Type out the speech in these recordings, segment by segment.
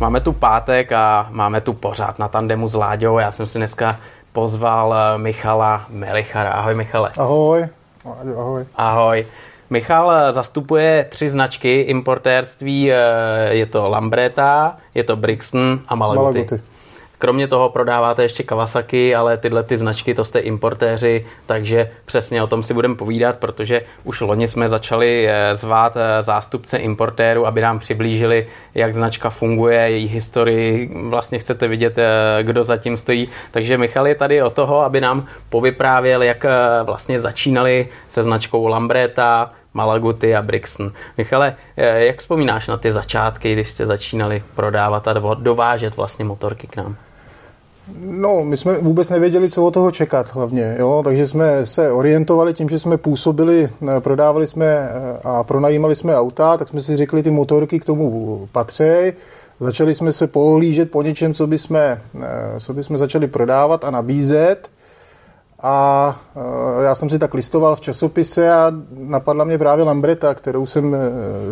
máme tu pátek a máme tu pořád na tandemu s Láďou. Já jsem si dneska pozval eh, Michala Melichara. Ahoj Michale. Ahoj. Ahoj. Ahoj. Michal eh, zastupuje tři značky importérství. Eh, je to Lambreta, je to Brixton a Malaguti. Malaguti. Kromě toho prodáváte ještě Kawasaki, ale tyhle ty značky, to jste importéři, takže přesně o tom si budeme povídat, protože už loni jsme začali eh, zvát eh, zástupce importéru, aby nám přiblížili, jak značka funguje, její historii, vlastně chcete vidět, eh, kdo zatím stojí. Takže Michal je tady o toho, aby nám povyprávěl, jak vlastně začínali se značkou Lambreta, Malaguty a Brixton. Michale, jak vzpomínáš na ty začátky, když jste začínali prodávat a dovážet vlastně motorky k nám? No, my jsme vůbec nevěděli, co od toho čekat hlavně, jo? takže jsme se orientovali tím, že jsme působili, eh, prodávali jsme eh, a pronajímali jsme auta, tak jsme si řekli, ty motorky k tomu patří. Začali jsme se pohlížet po něčem, co bychom, eh, co bychom začali prodávat a nabízet. A já jsem si tak listoval v časopise a napadla mě právě Lambreta, kterou jsem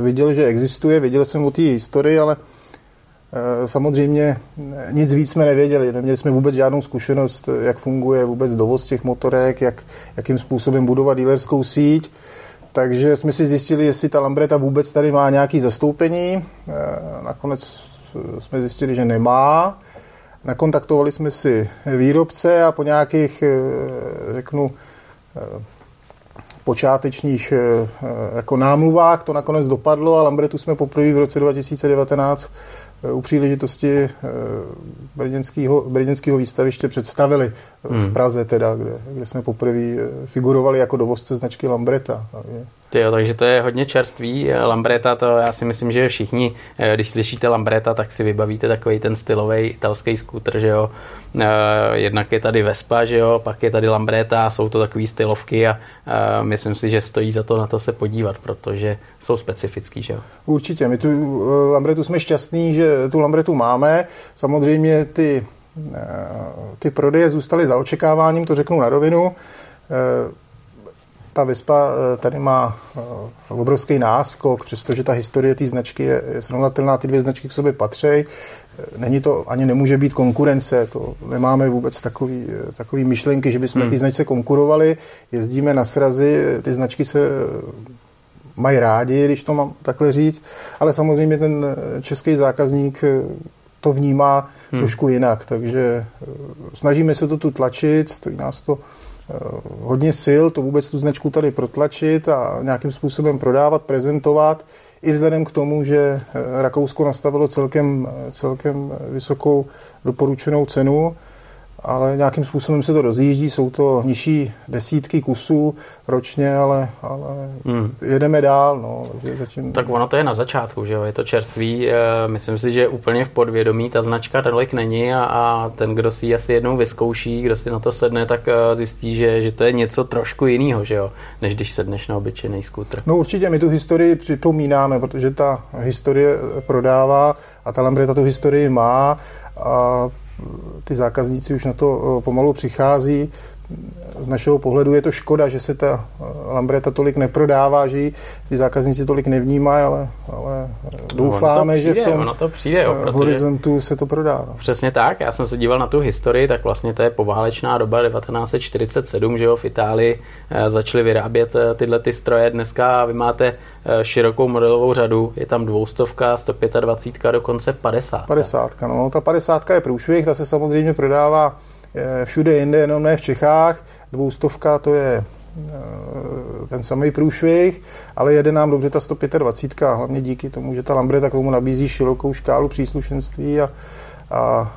viděl, že existuje. Viděl jsem o té historii, ale Eh, samozřejmě nic víc jsme nevěděli, neměli jsme vůbec žádnou zkušenost, jak funguje vůbec dovoz těch motorek, jak, jakým způsobem budovat dílerskou síť. Takže jsme si zjistili, jestli ta Lambreta vůbec tady má nějaké zastoupení. Eh, nakonec jsme zjistili, že nemá. Nakontaktovali jsme si výrobce a po nějakých, eh, řeknu, počátečních jako námluvách to nakonec dopadlo a Lambretu jsme poprvé v roce 2019 Eh, u příležitosti eh, brněnského, brněnského výstaviště představili hmm. v Praze, teda, kde, kde jsme poprvé eh, figurovali jako dovozce značky Lambreta. Jo, takže to je hodně čerstvý. Lambreta, to já si myslím, že všichni, když slyšíte Lambreta, tak si vybavíte takový ten stylový italský skútr, že jo. Jednak je tady Vespa, že jo, pak je tady Lambreta, jsou to takové stylovky a myslím si, že stojí za to na to se podívat, protože jsou specifický, že jo. Určitě, my tu Lambretu jsme šťastní, že tu Lambretu máme. Samozřejmě ty, eh, ty prodeje zůstaly za očekáváním, to řeknu na rovinu. Eh, ta Vespa eh, tady má obrovský náskok, přestože ta historie té značky je, srovnatelná, ty dvě značky k sobě patří. Není to, ani nemůže být konkurence, to nemáme vůbec takový, takový myšlenky, že bychom hmm. ty značce konkurovali, jezdíme na srazy, ty značky se mají rádi, když to mám takhle říct, ale samozřejmě ten český zákazník eh, to vnímá hmm. trošku jinak, takže eh, snažíme se to tu tlačit, stojí nás to eh, hodně sil, to vůbec tu značku tady protlačit a nějakým způsobem prodávat, prezentovat, i vzhledem k tomu, že Rakousko nastavilo celkem, celkem vysokou doporučenou cenu, ale nějakým způsobem se to rozjíždí, jsou to nižší desítky kusů ročně, ale, ale hmm. jedeme dál. No, zatím... Tak ono to je na začátku, že jo? je to čerstvý, eh, myslím si, že úplně v podvědomí ta značka tolik není a, a ten, kdo si ji asi jednou vyzkouší, kdo si na to sedne, tak eh, zjistí, že, že to je něco trošku jiného, že jo? než když sedneš na obyčejný skútr. No určitě, my tu historii připomínáme, protože ta historie prodává a ta Lambreta tu historii má a ty zákazníci už na to eh, pomalu přichází. Z našeho pohledu je to škoda, že se ta eh, Lambreta tolik neprodává, že ji ty zákazníci tolik nevnímají, ale, ale doufáme, přijde, že v tom to přijde, jo, eh, horizontu se to prodá. No. Přesně tak, já jsem se díval na tu historii, tak vlastně to je poválečná doba 1947, že jo, v Itálii začali vyrábět tyhle ty stroje. Dneska vy máte širokou modelovou řadu, je tam dvoustovka, 125, dokonce 50. 50, no, ta 50 je průšvih, ta se samozřejmě prodává eh, všude jinde, jenom ne v Čechách. Dvoustovka to je eh, ten samý průšvih, ale jede nám dobře ta 125, hlavně díky tomu, že ta Lambreta k tomu nabízí širokou škálu příslušenství a, a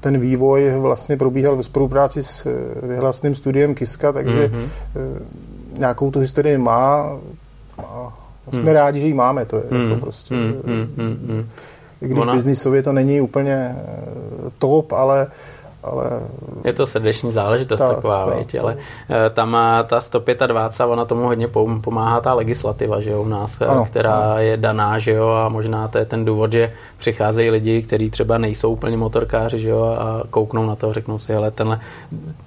ten vývoj vlastně probíhal ve spolupráci s eh, vyhlasným studiem Kiska, takže mm-hmm. nějakou tu historii má a jsme hmm. rádi, že ji máme, to je hmm. jako prostě... Hmm. Hmm. Hmm. I když Ona... biznisově to není úplně eh, top, ale ale... Je to srdeční záležitost tak, taková, tak, větě, ale eh, tam ta 125, ona tomu hodně pomáhá ta legislativa, že jo, u nás, eh, ano, která ano. je daná, že jo, a možná to je ten důvod, že přicházejí lidi, kteří třeba nejsou úplně motorkáři, že jo, a kouknou na to a řeknou si, hele, tenhle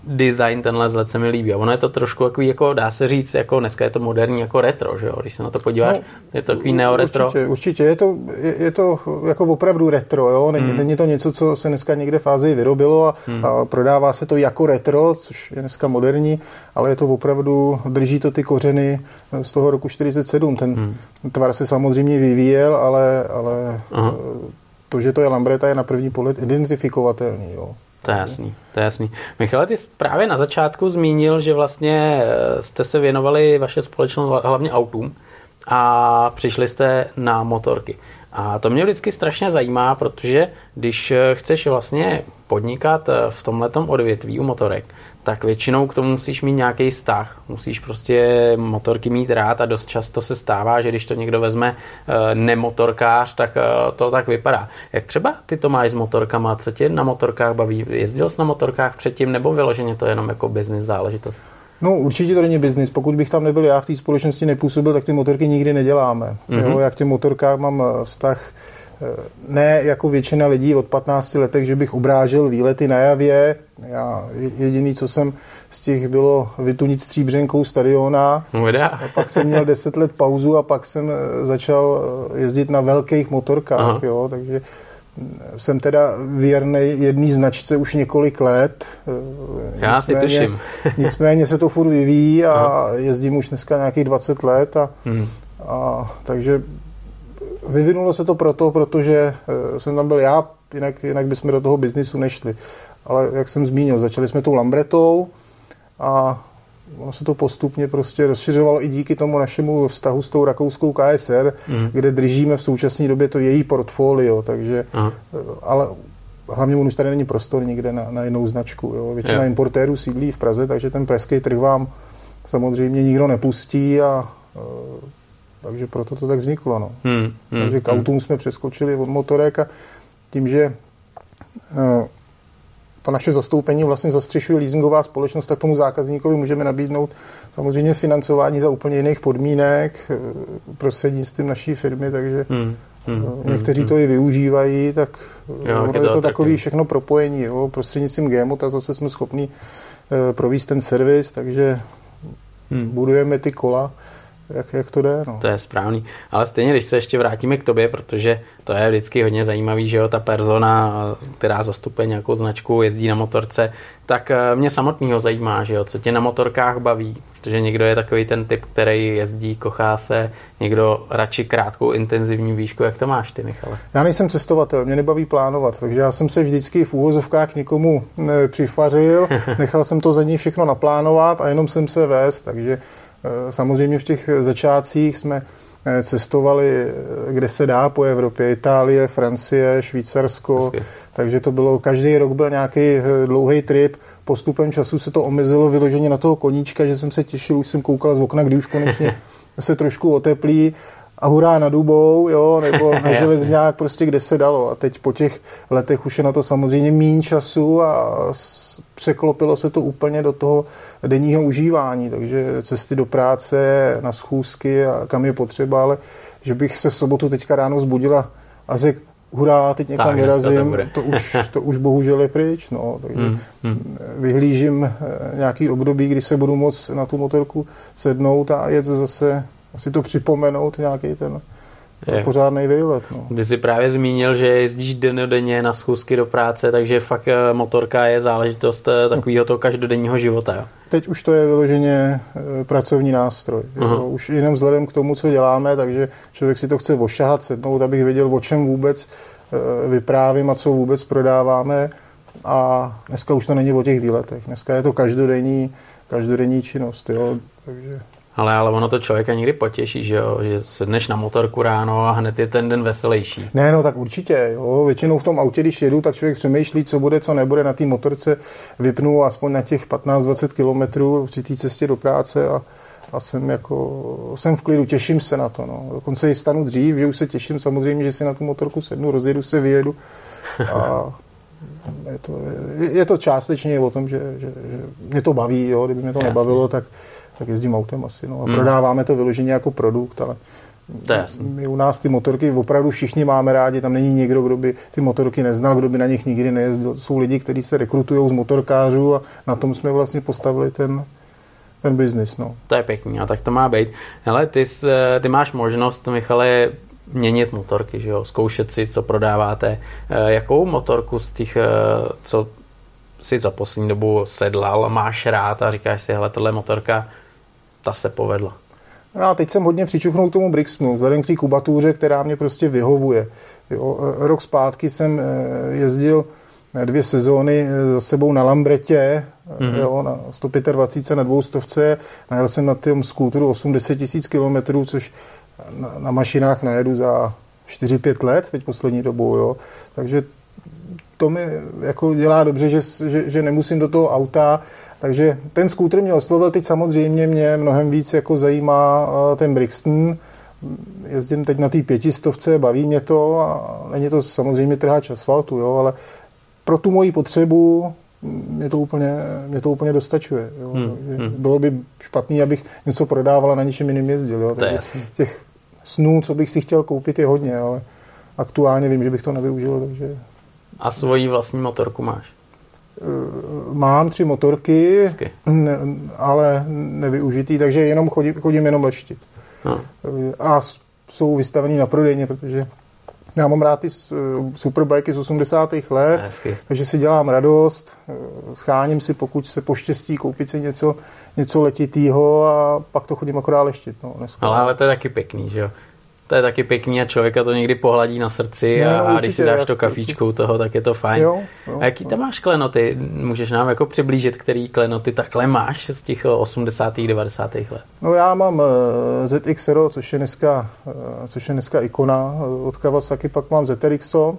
design, tenhle zlet se mi líbí. A ono je to trošku takový, jako dá se říct, jako dneska je to moderní jako retro, že jo, když se na to podíváš, no, je to takový neoretro. Určitě, určitě, je to, je, je to jako opravdu retro, jo, není, hmm. není to něco, co se dneska někde v Ázii vyrobilo a, hmm. a prodává se to jako retro, což je dneska moderní, ale je to opravdu, drží to ty kořeny z toho roku 47. Ten hmm. tvar se samozřejmě vyvíjel, ale, ale to, že to je Lambreta, je na první pohled identifikovatelný. Jo. To je jasný, to je jasný. Michale, ty právě na začátku zmínil, že vlastně eh, jste se věnovali vaše společnost hlavně autům a přišli jste na motorky. A to mě vždycky strašně zajímá, protože když eh, chceš vlastně podnikat eh, v tomhletom odvětví u motorek, tak většinou k tomu musíš mít nějaký vztah. Musíš prostě motorky mít rád a dost často se stává, že když to někdo vezme eh, nemotorkář, tak to tak vypadá. Jak třeba ty to máš s motorkama? Co tě na motorkách baví? Jezdil jsi na motorkách předtím nebo vyloženě to jenom jako business záležitost? No určitě to není biznis. Pokud bych tam nebyl já v té společnosti nepůsobil, tak ty motorky nikdy neděláme. Mm-hmm. Jo, jak těm motorkách mám eh, vztah eh, ne jako většina lidí od 15 letech, že bych obrážel výlety na javě. Já jediný, co jsem z těch bylo vytunit stříbřenkou stadiona. A pak jsem měl 10 let pauzu a pak jsem eh, začal jezdit na velkých motorkách. Jo, takže jsem teda věrný jedné značce už několik let. Já nicméně, si tuším. nicméně se to furt vyvíjí a jezdím už dneska nějakých 20 let. A, hmm. a, takže vyvinulo se to proto, protože eh, jsem tam byl já, jinak, jinak bychom do toho biznisu nešli. Ale jak jsem zmínil, začali jsme tou Lambretou a ono se to postupně prostě rozšiřovalo i díky tomu našemu vztahu s tou rakouskou KSR, mm. kde držíme v současné době to její portfolio, takže, Aha. ale hlavně už tady není prostor nikde na, na jinou značku. Jo. Většina je. importérů sídlí v Praze, takže ten pražský trh vám samozřejmě nikdo nepustí a e, takže proto to tak vzniklo. No. Hmm, hmm, takže k hmm. autům jsme přeskočili od motorek a tím, že e, to naše zastoupení vlastně zastřešuje leasingová společnost, tak tomu zákazníkovi můžeme nabídnout samozřejmě financování za úplně jiných podmínek eh, prostřednictvím naší firmy, takže hmm. Hmm, někteří hmm, to i využívají, tak eh, jo, je to, to takový všechno propojení. Jo. Prostřednictvím GMO, tak zase jsme schopni províst ten servis, takže hmm. budujeme ty kola jak, jak to jde. No. To je správný. Ale stejně, když se ještě vrátíme k tobě, protože to je vždycky hodně zajímavý, že jo, ta persona, která zastupuje nějakou značku, jezdí na motorce, tak eh, mě samotného zajímá, že jo, co tě na motorkách baví, protože někdo je takový ten typ, který jezdí, kochá se, někdo radši krátkou intenzivní výšku. Jak to máš ty, Michale? Já nejsem cestovatel, mě nebaví plánovat, takže já jsem se vždycky v úvozovkách někomu eh, přifařil, nechal jsem to za ní všechno naplánovat a jenom jsem se vést, takže samozřejmě v těch začátcích jsme eh, cestovali, eh, kde se dá po Evropě, Itálie, Francie, Švýcarsko, Jasně. takže to bylo, každý rok byl nějaký dlouhý trip, postupem času se to omezilo vyloženě na toho koníčka, že jsem se těšil, už jsem koukal z okna, kdy už konečně se trošku oteplí a hurá na Dubou, jo, nebo na železňák, prostě kde se dalo. A teď po těch letech už je na to samozřejmě méně času a překlopilo se to úplně do toho denního užívání, takže cesty do práce, na schůzky a kam je potřeba, ale že bych se v sobotu teďka ráno zbudila a řekl, hurá, teď někam vyrazím, to, to, už, to už bohužel je pryč, no, takže hmm, hmm. vyhlížím eh, nějaký období, kdy se budu moc na tu motorku sednout a jet zase, si to připomenout, nějaký ten je. pořádný výlet. No. Ty jsi právě zmínil, že jezdíš denně na schůzky do práce, takže fakt eh, motorka je záležitost eh, takového toho každodenního života. Jo? Teď už to je vyloženě eh, pracovní nástroj. Jo? Už jenom vzhledem k tomu, co děláme, takže člověk si to chce ošahat, sednout, abych věděl, o čem vůbec vyprávím a co vůbec prodáváme. A dneska už to není o těch výletech. Dneska je to každodenní, každodenní činnost. Jo? Takže... Ale, ale ono to člověka někdy potěší, že jo? že sedneš na motorku ráno a hned je ten den veselější. Ne, no tak určitě. Jo. Většinou v tom autě, když jedu, tak člověk přemýšlí, co bude, co nebude na té motorce. Vypnu aspoň na těch 15-20 kilometrů při té cestě do práce a, a jsem, jako, jsem v klidu, těším se na to. No. Dokonce i vstanu dřív, že už se těším samozřejmě, že si na tu motorku sednu, rozjedu se, vyjedu a je to, je to částečně o tom, že, že, že mě to baví, jo, kdyby mě to Jasně. nebavilo, tak, tak jezdím autem asi. No. A hmm. prodáváme to vyloženě jako produkt, ale to je jasný. My u nás ty motorky opravdu všichni máme rádi, tam není nikdo, kdo by ty motorky neznal, kdo by na nich nikdy nejezdil. Jsou lidi, kteří se rekrutují z motorkářů a na tom jsme vlastně postavili ten, ten biznis. No. To je pěkný, a tak to má být. Hele, ty, ty máš možnost, Michale, měnit motorky, že jo? zkoušet si, co prodáváte. Eh, jakou motorku z těch, eh, co si za poslední dobu sedlal, máš rád a říkáš si, hele, tohle motorka, ta se povedla. Já teď jsem hodně přičuchnul k tomu Brixnu, vzhledem k té kubatuře, která mě prostě vyhovuje. Jo, rok zpátky jsem eh, jezdil dvě sezóny za sebou na Lambretě, mm-hmm. jo, na 125 na dvoustovce, najel jsem na tom skútru 80 tisíc kilometrů, což na, na mašinách najedu za 4-5 let, teď poslední dobou, jo. Takže to mi jako dělá dobře, že, že, že nemusím do toho auta, takže ten skútr mě oslovil, teď samozřejmě mě mnohem víc jako zajímá eh, ten Brixton, jezdím teď na té pětistovce, baví mě to a není to samozřejmě trháč asfaltu, jo, ale pro tu moji potřebu mě to úplně, mě to úplně dostačuje. Jo. Hmm, hmm. Bylo by špatný, abych něco prodával a na něčem jiným jezdil. Jo. To je těch snů, co bych si chtěl koupit, je hodně, ale aktuálně vím, že bych to nevyužil. Takže... A svoji vlastní motorku máš? Eh, mám tři motorky, ne, ale nevyužitý, takže jenom chodím, chodím jenom leštit. No. A jsou vystavený na prodejně, protože já mám rád ty eh, superbajky z 80. let, Hezky. takže si dělám radost, eh, scháním si, pokud se poštěstí, koupit si něco, něco letitýho a pak to chodím akorát leštit. No, dneska. Ale, ale to je taky pěkný, že jo? To je taky pěkný a člověka to někdy pohladí na srdci ne, no, a, a když si dáš to kafíčko toho, tak je to fajn. Jo, jo, a jaký tam máš klenoty? Můžeš nám jako přiblížit, který klenoty takhle máš z těch 80. 90. let? No já mám eh, ZX Zero, což je dneska, eh, což je dneska ikona eh, od Kawasaki, pak mám ZRXO,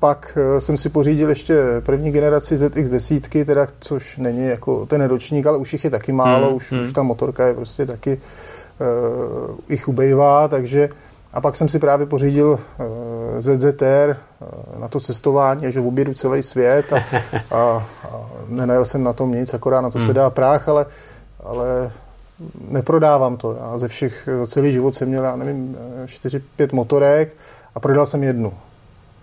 pak jsem si pořídil ještě první generaci ZX desítky, teda, což není jako ten ročník, ale už jich je taky málo, hmm, už, hmm. už ta motorka je prostě taky jich ubejvá, takže a pak jsem si právě pořídil uh, ZZR uh, na to cestování, že objedu celý svět a, a, a nenajel jsem na tom nic, akorát na to hmm. se dá práh, ale, ale neprodávám to. Já ze všech, za celý život jsem měl, já nevím, 4-5 motorek a prodal jsem jednu.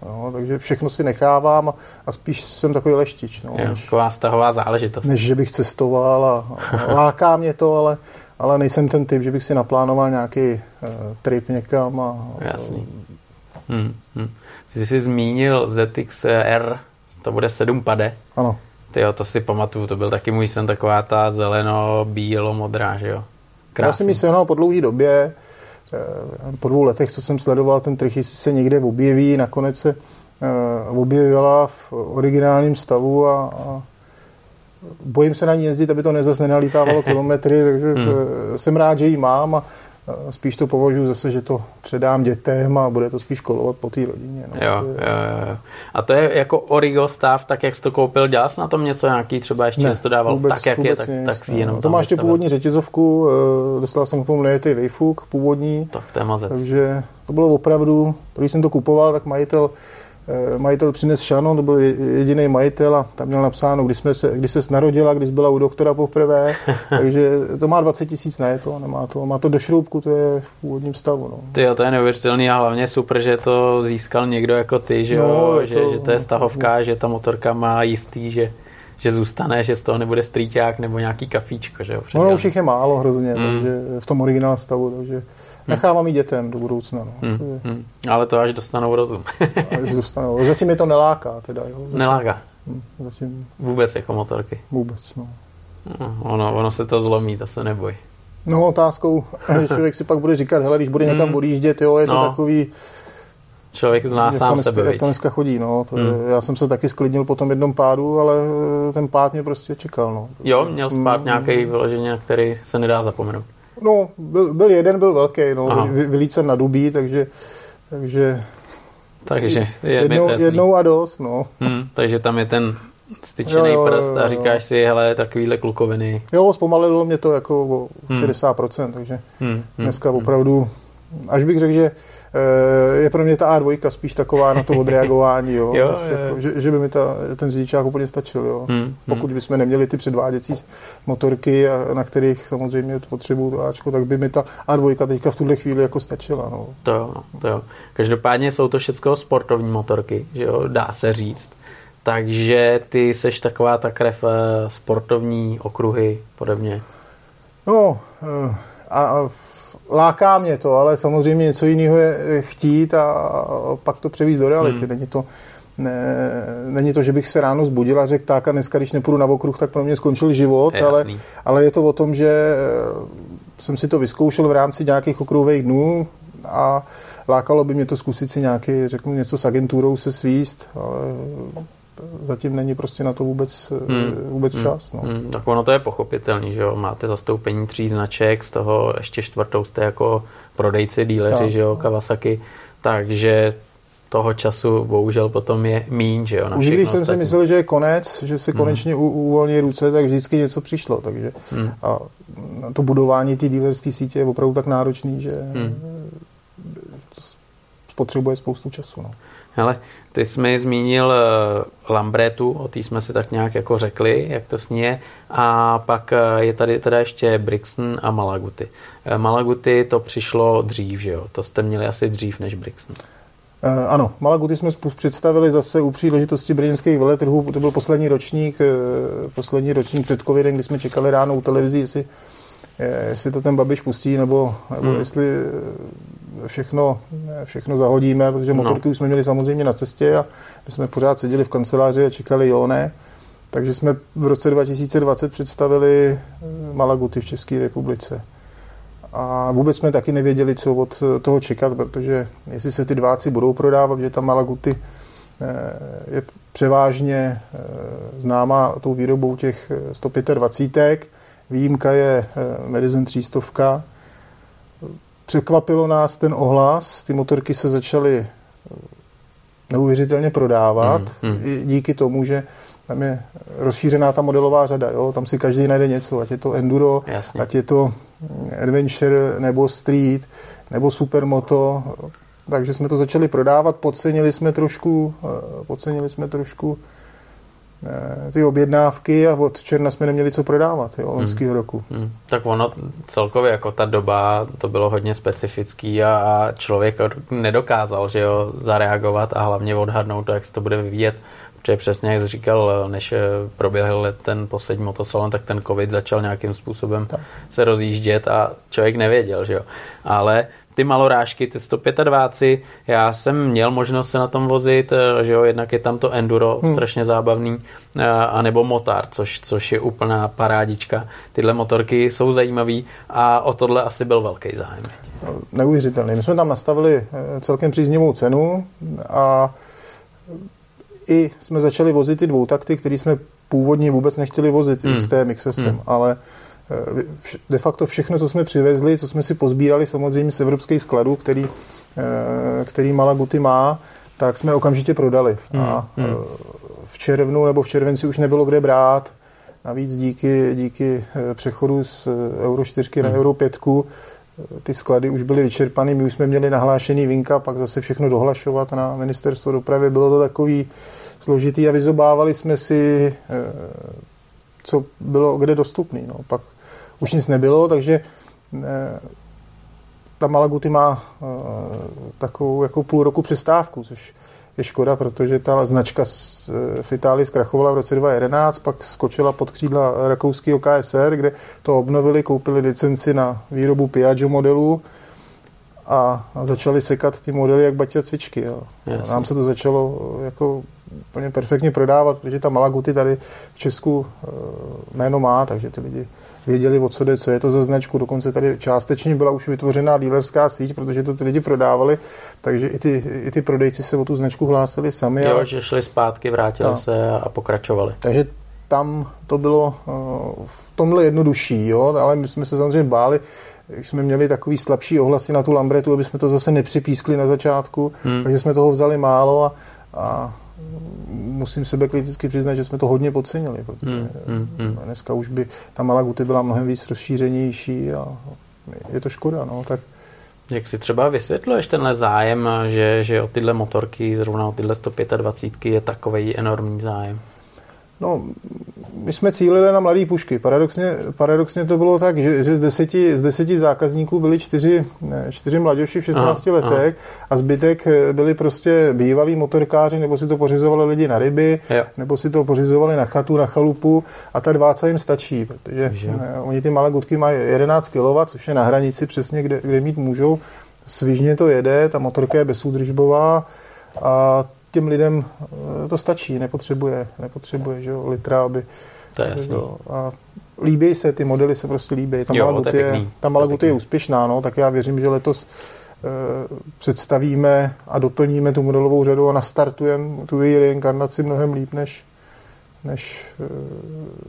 No, takže všechno si nechávám a, a spíš jsem takový leštič. No, jo, než, taková stahová záležitost. Než že bych cestoval a, a láká mě to, ale ale nejsem ten typ, že bych si naplánoval nějaký uh, trip někam. A, Jasný. Hmm, hmm. Ty jsi zmínil ZXR, to bude 7 pade. Ano. Ty jo, to si pamatuju, to byl taky můj sen, taková ta zeleno-bílo-modrá, že jo? Krásný. Já jsem ji sehnal po dlouhé době, eh, po dvou letech, co jsem sledoval, ten trich, jestli se někde objeví, nakonec se objevila v originálním stavu a, a bojím se na ní jezdit, aby to nezas nenalítávalo kilometry, takže hmm. Eh, jsem rád, že ji mám a spíš to považuji zase, že to předám dětem a bude to spíš kolovat po té rodině. No. Jo, jo, jo. A to je jako origo stav, tak jak jsi to koupil, dělal jsi na tom něco nějaký, třeba ještě ne, to dával vůbec, tak, jak je, tak, nic, tak si jenom To má ještě původní řetězovku, eh, dostal jsem k tomu ty Wayfuk původní. Tak to je mazec. Takže to bylo opravdu, když jsem to kupoval, tak majitel Eh, majitel přines Šano, to byl jediný majitel a tam měl napsáno, kdy, jsme se, kdy se narodila, když byla u doktora poprvé, takže to má 20 tisíc na to, nemá to, má to do šroubku, to je v původním stavu. No. Ty jo, to je neuvěřitelný a hlavně super, že to získal někdo jako ty, že, no, jo, že, to, že to je stahovka, no, že ta motorka má jistý, že že zůstane, že z toho nebude strýťák nebo nějaký kafíčko, že jo? No, už jich je málo hrozně, mm. takže v tom originál stavu, takže Nechávám i dětem do budoucna. No. Hmm. To je... hmm. Ale to až dostanou rozum. až dostanou. Zatím je to neláká. Teda, jo. Zatím, neláká? Hmm. Zatím... Vůbec jako motorky? Vůbec, no. no. Ono, ono se to zlomí, to se neboj. No otázkou, že člověk si pak bude říkat, hele, když bude někam hmm. odjíždět, jo, je to no. takový... Člověk zná sám to dneska, sebe, Jak to dneska chodí, no. To, hmm. Já jsem se taky sklidnil po tom jednom pádu, ale ten pád mě prostě čekal, no. Jo, měl spát hmm. nějaký vyloženě, který se nedá zapomenout. No, byl, byl jeden, byl velký, no, vylícen na dubí, takže, takže takže je jednou, jednou a dost, no. Hmm, takže tam je ten styčený jo, jo, prst a říkáš si, hele, takovýhle klukoviny. Jo, zpomalilo mě to jako o hmm. 60%, takže hmm, hmm, dneska hmm. opravdu, až bych řekl, že je pro mě ta A2 spíš taková na to odreagování, jo, jo, jako, že, že, by mi ta, ten řidičák úplně stačil. Jo. Hmm, hmm. Pokud bychom neměli ty předváděcí motorky, na kterých samozřejmě potřebuju to Ačko, tak by mi ta A2 teďka v tuhle chvíli jako stačila. No. To jo, no, to jo. Každopádně jsou to všechno sportovní motorky, že jo, dá se říct. Takže ty seš taková ta krev eh, sportovní okruhy podobně. No, eh, a, a láká mě to, ale samozřejmě něco jiného je chtít a pak to převízt do reality. Hmm. Není to, ne, není to, že bych se ráno zbudil a řekl, tak a dneska, když nepůjdu na okruh, tak pro mě skončil život, je ale, ale je to o tom, že eh, jsem si to vyzkoušel v rámci nějakých okruhových dnů a lákalo by mě to zkusit si nějaký, řeknu, něco s agenturou se svíst, ale zatím není prostě na to vůbec, hmm. vůbec hmm. čas. No. Hmm. Tak ono to je pochopitelný, že jo? Máte zastoupení tří značek, z toho ještě čtvrtou jste jako prodejci, díleři, že jo, Kawasaki, takže toho času bohužel potom je míň, že jo. Už když jsem si myslel, že je konec, že se hmm. konečně hmm. uvolní ruce, tak vždycky něco přišlo, takže hmm. a to budování té dílerské sítě je opravdu tak náročný, že hmm. spotřebuje spoustu času. No. Hele, ty jsi mi zmínil uh, Lambretu, o té jsme si tak nějak jako řekli, jak to sníje. A pak uh, je tady teda ještě Brixton a Malaguty. Uh, Malaguty to přišlo dřív, že jo? To jste měli asi dřív než Brixton. Ano, Malaguty jsme představili zase u příležitosti brněnských veletrhů. To byl poslední ročník, poslední ročník před covidem, kdy jsme čekali ráno u televizi, jestli, jestli to ten Babiš pustí, nebo, nebo hmm. jestli všechno, všechno zahodíme, protože motorky no. už jsme měli samozřejmě na cestě a my jsme pořád seděli v kanceláři a čekali jo, ne. Takže jsme v roce 2020 představili eh, Malaguty v České republice. A vůbec jsme taky nevěděli, co od toho čekat, protože jestli se ty dváci budou prodávat, že ta Malaguty eh, je převážně eh, známá tou výrobou těch 125. Výjimka je Medicine 300, Překvapilo nás ten ohlas, ty motorky se začaly eh, neuvěřitelně prodávat mm, mm. I díky tomu, že tam je rozšířená ta modelová řada, jo? tam si každý najde něco, ať je to enduro, Jasně. ať je to mm, adventure nebo street nebo supermoto, takže jsme to začali prodávat, podcenili jsme trošku, eh, podcenili jsme trošku ty objednávky a od června jsme neměli co prodávat, jo, loňského hmm. roku. Hmm. Tak ono celkově jako ta doba, to bylo hodně specifický a, a člověk nedokázal, že jo, zareagovat a hlavně odhadnout to, jak se to bude vyvíjet. Protože přesně jak jsi říkal, než eh, proběhl ten poslední motosalon, tak ten covid začal nějakým způsobem tak. se rozjíždět a člověk nevěděl, že jo. Ale ty malorážky, ty 125, já jsem měl možnost se na tom vozit, eh, že jo, jednak je tam to enduro, hmm. strašně zábavný, eh, anebo motar, což, což je úplná parádička. Tyhle motorky jsou zajímavý a o tohle asi byl velký zájem. Neuvěřitelný. My jsme tam nastavili eh, celkem příznivou cenu a i jsme začali vozit ty dvoutakty, které jsme původně vůbec nechtěli vozit hmm. XT, XSM, hmm. ale de facto všechno, co jsme přivezli, co jsme si pozbírali samozřejmě z evropských skladů, který, eh, který Malaguty má, tak jsme okamžitě prodali. Hmm, a hmm. Eh, v červnu nebo v červenci už nebylo kde brát. Navíc díky, díky přechodu z Euro 4 hmm. na Euro 5 ty sklady už byly vyčerpané, my už jsme měli nahlášený vinka, pak zase všechno dohlašovat na ministerstvo dopravy. Bylo to takový složitý a vyzobávali jsme si, co bylo kde dostupný. No. Pak už nic nebylo, takže eh, ta Malaguty má eh, takovou jako půl roku přestávku, což je škoda, protože ta značka v Itálii zkrachovala v roce 2011, pak skočila pod křídla rakouského KSR, kde to obnovili, koupili licenci na výrobu Piaggio modelů a začali sekat ty modely jak baťa cvičky. Jo. Nám se to začalo jako úplně perfektně prodávat, protože ta Malaguty tady v Česku eh, jméno má, takže ty lidi věděli, o co jde, co je to za značku. Dokonce tady částečně byla už vytvořená dílerská síť, protože to ty lidi prodávali, takže i ty, i ty prodejci se o tu značku hlásili sami. Jo, ale... že šli zpátky, vrátili ta. se a pokračovali. Takže tam to bylo uh, v tomhle jednodušší, jo? ale my jsme se samozřejmě báli, když jsme měli takový slabší ohlasy na tu Lambretu, aby jsme to zase nepřipískli na začátku, hmm. takže jsme toho vzali málo a, a musím sebe kriticky přiznat, že jsme to hodně podcenili, protože hmm, hmm, hmm. dneska už by ta Malaguty byla mnohem víc rozšířenější a je to škoda, no, tak Jak si třeba vysvětluješ tenhle zájem, že, že o tyhle motorky, zrovna o tyhle 125 je takový enormní zájem? No, my jsme cílili na mladé pušky. Paradoxně, paradoxně to bylo tak, že, že z, deseti, z deseti zákazníků byli čtyři, čtyři mladěši v 16 aha, letech aha. a zbytek eh, byli prostě bývalí motorkáři, nebo si to pořizovali lidi na ryby, jo. nebo si to pořizovali na chatu, na chalupu a ta dváca jim stačí, protože že? Eh, oni ty malé gutky mají 11 kW, což je na hranici přesně, kde, kde mít můžou. Svižně to jede, ta motorka je bezúdržbová a těm lidem eh, to stačí, nepotřebuje, nepotřebuje že jo, litra, aby... To je jasný. A líbí se, ty modely se prostě líbí. Ta Malagut je, je, ta Malagut je, je úspěšná, no, tak já věřím, že letos e, představíme a doplníme tu modelovou řadu a nastartujeme tu její reinkarnaci mnohem líp než, než e,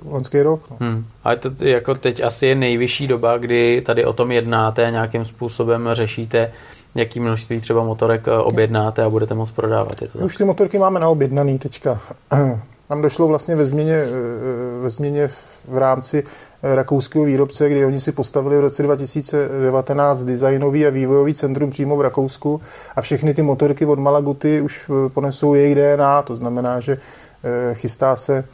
loňský rok. No. Hmm. Ale to jako teď asi je nejvyšší doba, kdy tady o tom jednáte a nějakým způsobem řešíte jaký množství třeba motorek eh, objednáte a budete moct prodávat. Je to Už ty motorky máme naobjednaný teďka. Tam došlo vlastně ve změně, eh, ve změně v rámci eh, rakouského výrobce, kdy oni si postavili v roce 2019 designový a vývojový centrum přímo v Rakousku a všechny ty motorky od Malaguty už ponesou jejich DNA, to znamená, že chystá se,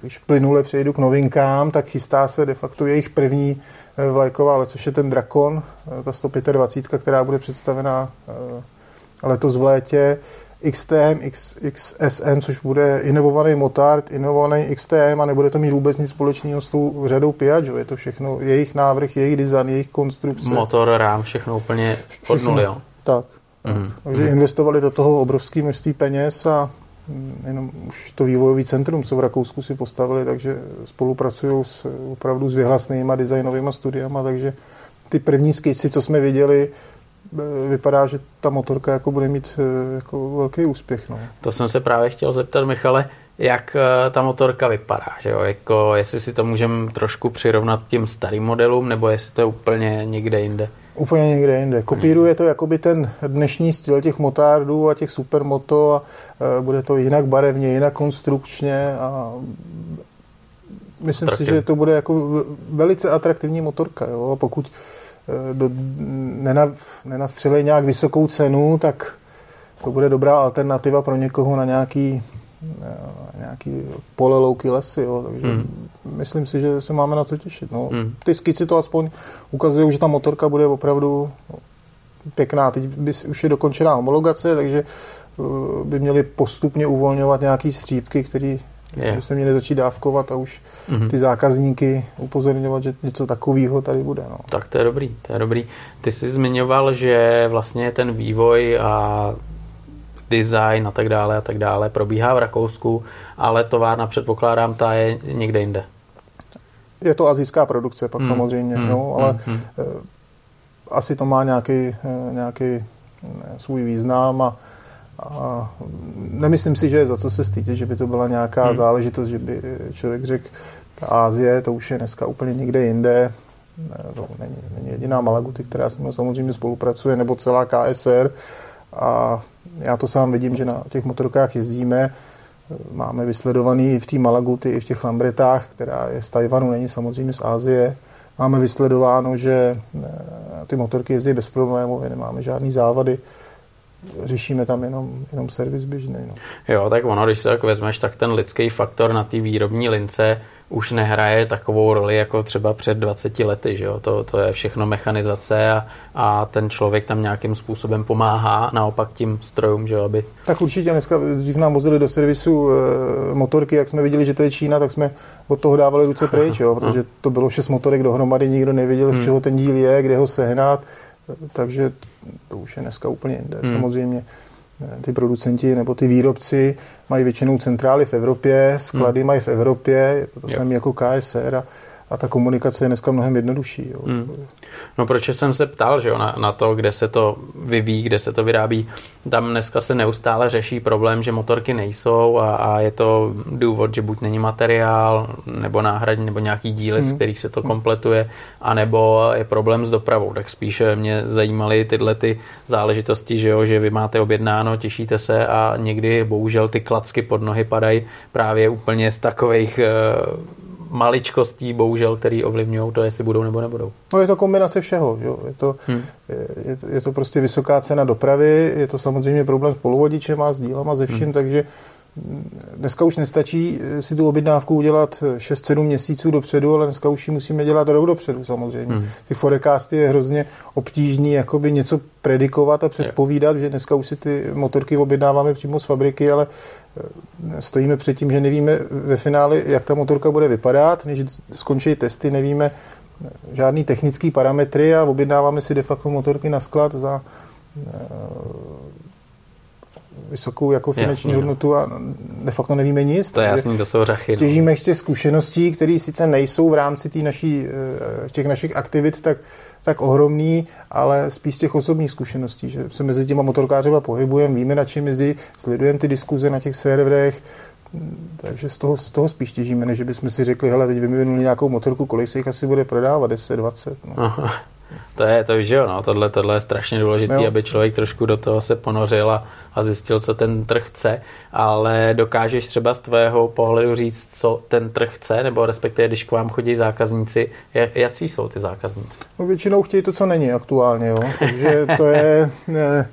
když plynule přejdu k novinkám, tak chystá se de facto jejich první Eh, vlajková ale což je ten Drakon, eh, ta 125, která bude představená eh, letos v létě. XTM, X, XSM, což bude inovovaný motard, inovovaný XTM a nebude to mít vůbec nic společného s tou řadou Piaggio. Je to všechno jejich návrh, jejich design, jejich konstrukce. Motor, rám, všechno úplně od nuly, jo? Tak. Mm-hmm. Takže investovali do toho obrovské množství peněz a jenom už to vývojový centrum, co v Rakousku si postavili, takže spolupracují s, opravdu s vyhlasnýma designovými studiama, takže ty první skejci, co jsme viděli, e, vypadá, že ta motorka jako bude mít e, jako velký úspěch. No. To jsem se právě chtěl zeptat, Michale, jak e, ta motorka vypadá, že jo? Jako, jestli si to můžeme trošku přirovnat tím starým modelům, nebo jestli to je úplně někde jinde. Úplně někde jinde. Kopíruje to jakoby ten dnešní styl těch motárdů a těch supermoto a e, bude to jinak barevně, jinak konstrukčně a myslím Trakem. si, že to bude jako velice atraktivní motorka. Jo? Pokud e, do, nena, nenastřelej nějak vysokou cenu, tak to bude dobrá alternativa pro někoho na nějaký nějaký polelouky lesy, jo, takže hmm. myslím si, že se máme na co těšit. No. Hmm. Ty skici to aspoň ukazují, že ta motorka bude opravdu pěkná. Teď by, už je dokončená homologace, takže eh, by měli postupně uvolňovat nějaký střípky, které by se měly začít dávkovat a už mm-hmm. ty zákazníky upozorňovat, že něco takového tady bude. No. Tak to je dobrý, to je dobrý. Ty jsi zmiňoval, že vlastně ten vývoj a design a tak dále a tak dále probíhá v Rakousku, ale továrna předpokládám, ta je někde jinde. Je to azijská produkce pak hmm. samozřejmě, hmm. No, ale hmm. hmm. asi to má nějaký, eh, nějaký eh, svůj význam a, a nemyslím si, že je za co se stydět, že by to byla nějaká hmm. záležitost, že by člověk řekl, ta Ázie, to už je dneska úplně někde jinde, to není, není jediná Malaguty, která s ním samozřejmě spolupracuje, nebo celá KSR a já to sám vidím, že na těch motorkách jezdíme, máme vysledovaný v té Malaguty, i v těch Lambretách, která je z Tajvanu, není samozřejmě z Ázie. Máme vysledováno, že eh, ty motorky jezdí bez problémů, nemáme žádný závady řešíme tam jenom, jenom servis běžný. No. Jo, tak ono, když se tak vezmeš, tak ten lidský faktor na té výrobní lince už nehraje takovou roli jako třeba před 20 lety, že jo? To, to je všechno mechanizace a, a ten člověk tam nějakým způsobem pomáhá naopak tím strojům, že jo, aby... Tak určitě dneska, dřív nám vozili do servisu e, motorky, jak jsme viděli, že to je Čína, tak jsme od toho dávali ruce pryč, jo? protože to bylo šest motorek dohromady, nikdo nevěděl, z hmm. čeho ten díl je, kde ho sehnat, takže to už je dneska úplně jinde. Hmm. Samozřejmě eh, ty producenti nebo ty výrobci mají většinou centrály v Evropě, sklady hmm. mají v Evropě, je to, to samé jako KSR a, a ta komunikace je dneska mnohem jednodušší. Jo. Hmm. No proč jsem se ptal že jo, na, na to, kde se to vyvíjí, kde se to vyrábí. Tam dneska se neustále řeší problém, že motorky nejsou a, a je to důvod, že buď není materiál, nebo náhradní, nebo nějaký díly, hmm. z kterých se to kompletuje, anebo je problém s dopravou. Tak spíš mě zajímaly tyhle ty záležitosti, že, jo, že vy máte objednáno, těšíte se a někdy bohužel ty klacky pod nohy padají právě úplně z takových maličkostí, bohužel, který ovlivňují to, jestli budou nebo nebudou. No je to kombinace všeho. Jo. Je, to, hmm. je, je, to, je to prostě vysoká cena dopravy, je to samozřejmě problém s polovodičem a s dílama, ze vším, hmm. takže Dneska už nestačí si tu objednávku udělat 6-7 měsíců dopředu, ale dneska už ji musíme dělat rok dopředu samozřejmě. Hmm. Ty forecasty je hrozně obtížný jakoby něco predikovat a předpovídat, že dneska už si ty motorky objednáváme přímo z fabriky, ale eh, stojíme před tím, že nevíme ve finále, jak ta motorka bude vypadat, než skončí testy, nevíme eh, žádný technický parametry a objednáváme si de facto motorky na sklad za eh, vysokou jako finanční jasný, hodnotu a de facto nevíme nic. To je jasný, to jsou řachy. No. Těžíme ještě zkušeností, které sice nejsou v rámci tý naší, eh, těch našich aktivit tak, tak ohromný, ale spíš těch osobních zkušeností, že se mezi těma motorkářema pohybujeme, víme, na čem jezdí, sledujeme ty diskuze na těch serverech, takže z toho, z toho spíš těžíme, než bychom si řekli, hele, teď vyvinuli nějakou motorku, kolik se jich asi bude prodávat, 10, 20. No. Aha. To je to, že jo, no, tohle, tohle je strašně důležité, no. aby člověk trošku do toho se ponořil a, a zjistil, co ten trh chce, ale dokážeš třeba z tvého pohledu říct, co ten trh chce, nebo respektive, když k vám chodí zákazníci, jaký jsou ty zákazníci? No, většinou chtějí to, co není aktuálně, jo, takže to je... Ne,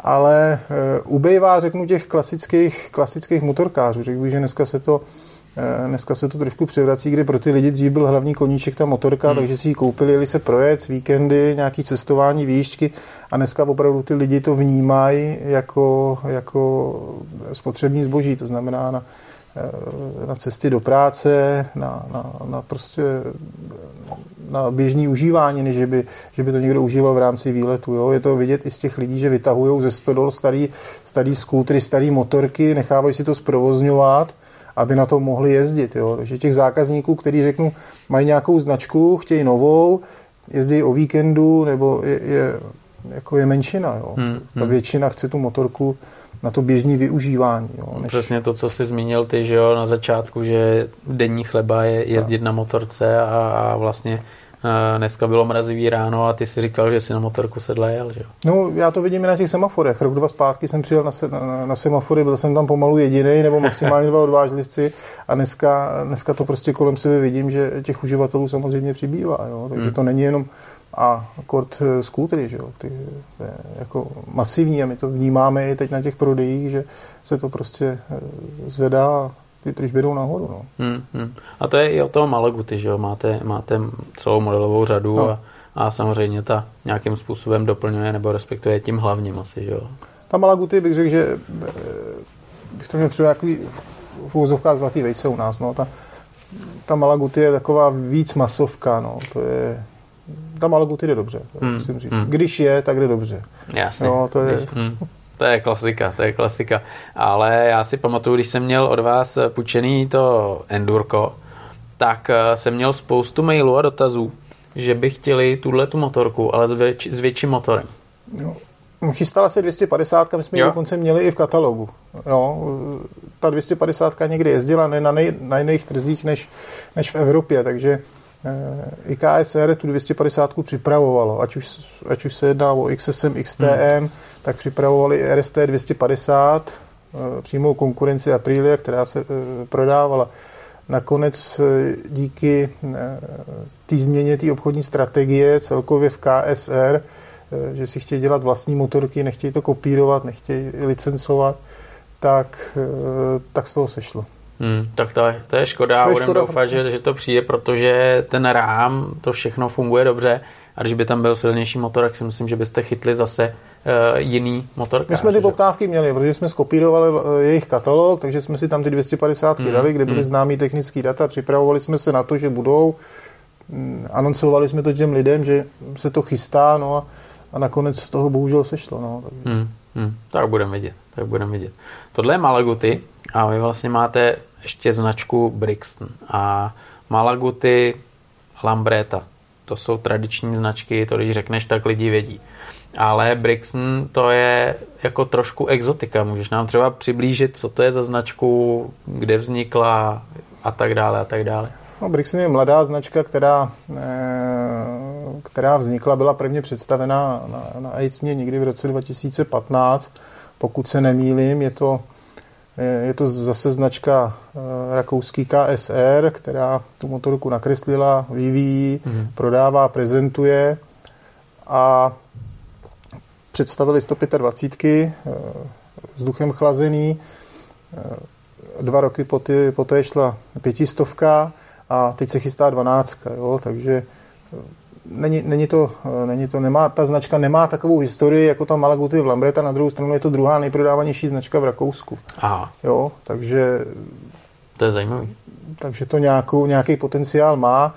ale e, ubejvá, řeknu, těch klasických, klasických motorkářů. Řekl bych, že dneska se to dneska se to trošku převrací, kdy pro ty lidi dřív byl hlavní koníček ta motorka, hmm. takže si ji koupili, jeli se projet, víkendy, nějaký cestování, výšky a dneska opravdu ty lidi to vnímají jako, jako spotřební zboží, to znamená na, eh, na cesty do práce, na, na, na prostě na běžný užívání, než že by, že by to někdo užíval v rámci výletu. Jo? Je to vidět i z těch lidí, že vytahují ze stodol starý, starý skútry, starý motorky, nechávají si to zprovozňovat aby na to mohli jezdit. Jo. Takže těch zákazníků, kteří řeknu, mají nějakou značku, chtějí novou, jezdí o víkendu, nebo je, je, jako je menšina. Jo. Hmm, Ta hmm. většina chce tu motorku na to běžné využívání. Jo, než... Přesně to, co jsi zmínil ty, že jo, na začátku, že denní chleba je jezdit tak. na motorce a, a vlastně Dneska bylo mrazivý ráno a ty si říkal, že si na motorku sedle jel, že jo? No, já to vidím i na těch semaforech. Rok, dva zpátky jsem přijel na, se, na, na semafory, byl jsem tam pomalu jediný nebo maximálně dva odvážlivci a dneska, dneska to prostě kolem sebe vidím, že těch uživatelů samozřejmě přibývá, jo? takže hmm. to není jenom a kort eh, skútry, že jo? Ty, to je jako masivní a my to vnímáme i teď na těch prodejích, že se to prostě eh, zvedá ty tržby jdou nahoru. No. Hmm, hmm. A to je i o toho Malaguty, že jo? Máte, máte celou modelovou řadu no. a, a samozřejmě ta nějakým způsobem doplňuje nebo respektuje tím hlavním asi, že jo? Ta Malaguty bych řekl, že eh, bych to měl třeba jaký v úzovkách zlatý vejce u nás. No. Ta, ta Malaguty je taková víc masovka, no. To je, ta Malaguty jde dobře, hmm, musím říct. Hmm. Když je, tak jde dobře. Jasně. No, to je, Když, hmm. To je klasika, to je klasika. Ale já si pamatuju, když jsem měl od vás půjčený to Endurko, tak eh, jsem měl spoustu mailů a dotazů, že by chtěli tuhle tu motorku, ale s, věč, s větším motorem. Jo. Chystala se 250, my jsme ji dokonce měli i v katalogu. Jo, ta 250 někdy jezdila ne na, nej, na jiných trzích než, než v Evropě, takže eh, IKSR tu 250 připravovalo, ať už, ať už se jedná o XSM, XTM, hmm tak připravovali RST 250, eh, přímou konkurenci Aprilia, která se eh, prodávala. Nakonec eh, díky té změně té obchodní strategie celkově v KSR, že si chtějí dělat vlastní motorky, nechtějí to kopírovat, nechtějí licencovat, tak, tak z toho sešlo. Hmm, tak to, to je škoda. To je škoda doufat, že, že to přijde, protože ten rám, to všechno funguje dobře a když by tam byl silnější motor, tak si myslím, že byste chytli zase jiný motor. My jsme ty poptávky měli, protože jsme skopírovali eh, jejich katalog, takže jsme si tam ty 250 mm, dali, kde byly mm. známý technický data, připravovali jsme se na to, že budou, mm, anoncovali jsme to těm lidem, že se to chystá, no a, a nakonec z toho bohužel sešlo. No, takže. Mm, mm, tak budeme vidět, tak budeme vidět. Tohle je Malaguty a vy vlastně máte ještě značku Brixton a Malaguty Lambretta. To jsou tradiční značky, to když řekneš, tak lidi vědí. Ale Brixton to je jako trošku exotika. Můžeš nám třeba přiblížit, co to je za značku, kde vznikla a tak dále a tak dále. No, Brixton je mladá značka, která, eh, která vznikla, byla prvně představena na, na AIDSMě někdy v roce 2015. Pokud se nemýlím, je to Je to zase značka rakouský KSR, která tu motorku nakreslila, vyvíjí, mm. prodává, prezentuje a představili 125 vzduchem chlazený. Dva roky poté, poté šla pětistovka a teď se chystá dvanáctka, jo, takže není, není, to, není to, nemá, ta značka nemá takovou historii jako ta Malaguty v Lambreta, na druhou stranu je to druhá nejprodávanější značka v Rakousku. Aha. Jo, takže... To je zajímavý. Takže to nějakou, nějaký potenciál má.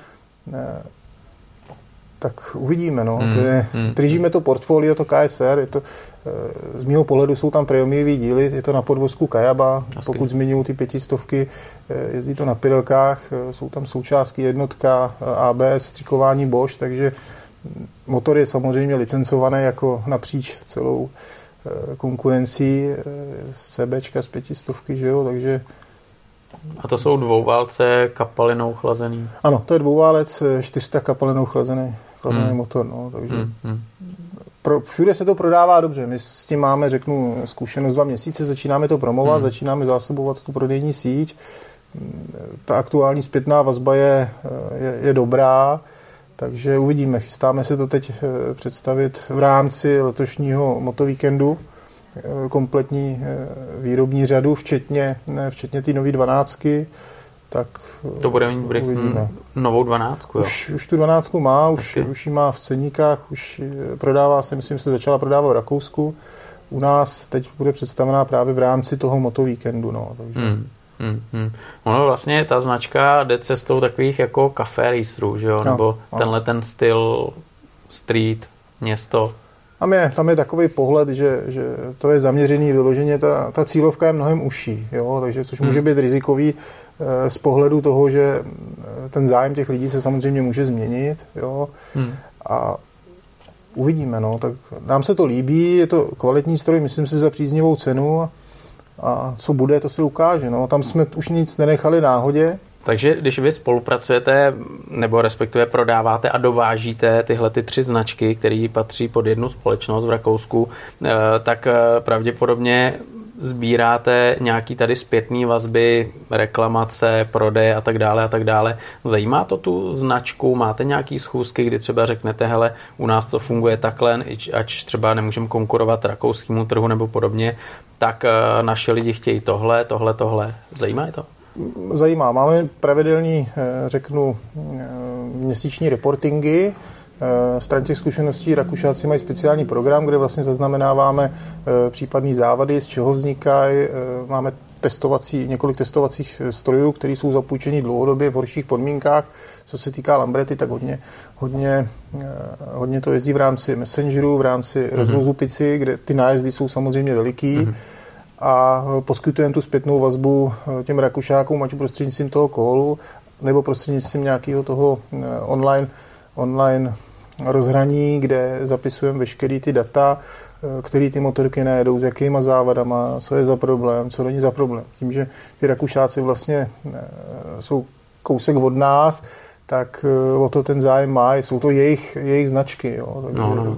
Tak uvidíme, no. Hmm, to je, hmm. Držíme to portfolio, to KSR, je to, eh, z mého pohledu jsou tam prémiové díly, je to na podvozku Kajaba, Jasky. pokud zmiňují ty pětistovky, eh, jezdí to na pilkách, eh, jsou tam součástky jednotka, ABS, stříkování Bosch, takže motor je samozřejmě licencovaný jako napříč celou konkurencí CBčka z pětistovky, že jo, takže a to jsou dvouválce kapalinou chlazený? Ano, to je dvouválec 400 kapalinou chlazený chlazený hmm. motor. No, takže hmm. Hmm. Pro, všude se to prodává dobře. My s tím máme, řeknu, zkušenost dva měsíce, začínáme to promovat, hmm. začínáme zásobovat tu prodejní síť. Ta aktuální zpětná vazba je, je, je dobrá, takže uvidíme. Chystáme se to teď eh, představit v rámci letošního motovíkendu eh, kompletní eh, výrobní řadu, včetně, včetně té nové dvanáctky tak To bude mít Brixton uvidíme. novou dvanáctku, jo? Už, už tu dvanáctku má, už, už ji má v ceníkách, už prodává se, myslím, se začala prodávat v Rakousku. U nás teď bude představená právě v rámci toho motovíkendu, no, takže... Hmm. Hmm, hmm. Ono vlastně ta značka jde cestou takových jako café racerů, že jo? No, Nebo no. tenhle ten styl street, město. Tam je, tam je takový pohled, že, že to je zaměřený vyloženě, ta, ta cílovka je mnohem užší, jo? takže což hmm. může být rizikový Eh, z pohledu toho, že eh, ten zájem těch lidí se samozřejmě může změnit, jo, hmm. a uvidíme, no, tak nám se to líbí, je to kvalitní stroj, myslím si, za příznivou cenu. A co bude, to se ukáže, no, tam jsme už nic nenechali náhodě, takže když vy spolupracujete, nebo respektive prodáváte a dovážíte tyhle ty tři značky, které patří pod jednu společnost v Rakousku, eh, tak pravděpodobně sbíráte nějaký tady zpětný vazby, reklamace, prodej a tak dále a tak dále. Zajímá to tu značku? Máte nějaký schůzky, kdy třeba řeknete, hele, u nás to funguje takhle, ať třeba nemůžeme konkurovat rakouskému trhu nebo podobně, tak eh, naše lidi chtějí tohle, tohle, tohle. Zajímá je to? Zajímá. Máme pravidelní, eh, řeknu, eh, měsíční reportingy, Stran těch zkušeností Rakušáci mají speciální program, kde vlastně zaznamenáváme eh, případné závady, z čeho vznikají. Eh, máme testovací, několik testovacích strojů, které jsou zapůjčeny dlouhodobě v horších podmínkách. Co se týká Lambrety, tak hodně, hodně, eh, hodně to jezdí v rámci Messengeru, v rámci mm-hmm. rozvozu pici, kde ty nájezdy jsou samozřejmě veliký. Mm-hmm a poskytujeme tu zpětnou vazbu těm Rakušákům, ať prostřednictvím toho kolu, nebo prostřednictvím nějakého toho online, online rozhraní, kde zapisujeme veškeré ty data, eh, který ty motorky nejedou, s jakýma závadama, co je za problém, co není za problém. Tím, že ty Rakušáci vlastně eh, jsou kousek od nás, tak eh, o to ten zájem má, jsou to jejich, jejich značky. Jo. Takže no, no. no.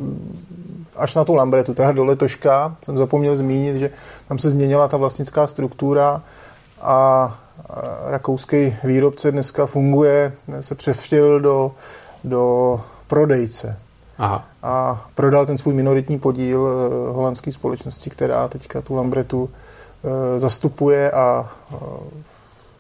Až na tu Lambretu, teda do letoška, jsem zapomněl zmínit, že tam se změnila ta vlastnická struktura a rakouský výrobce dneska funguje, se převštil do, do prodejce. Aha. A prodal ten svůj minoritní podíl eh, holandské společnosti, která teďka tu Lambretu eh, zastupuje a eh,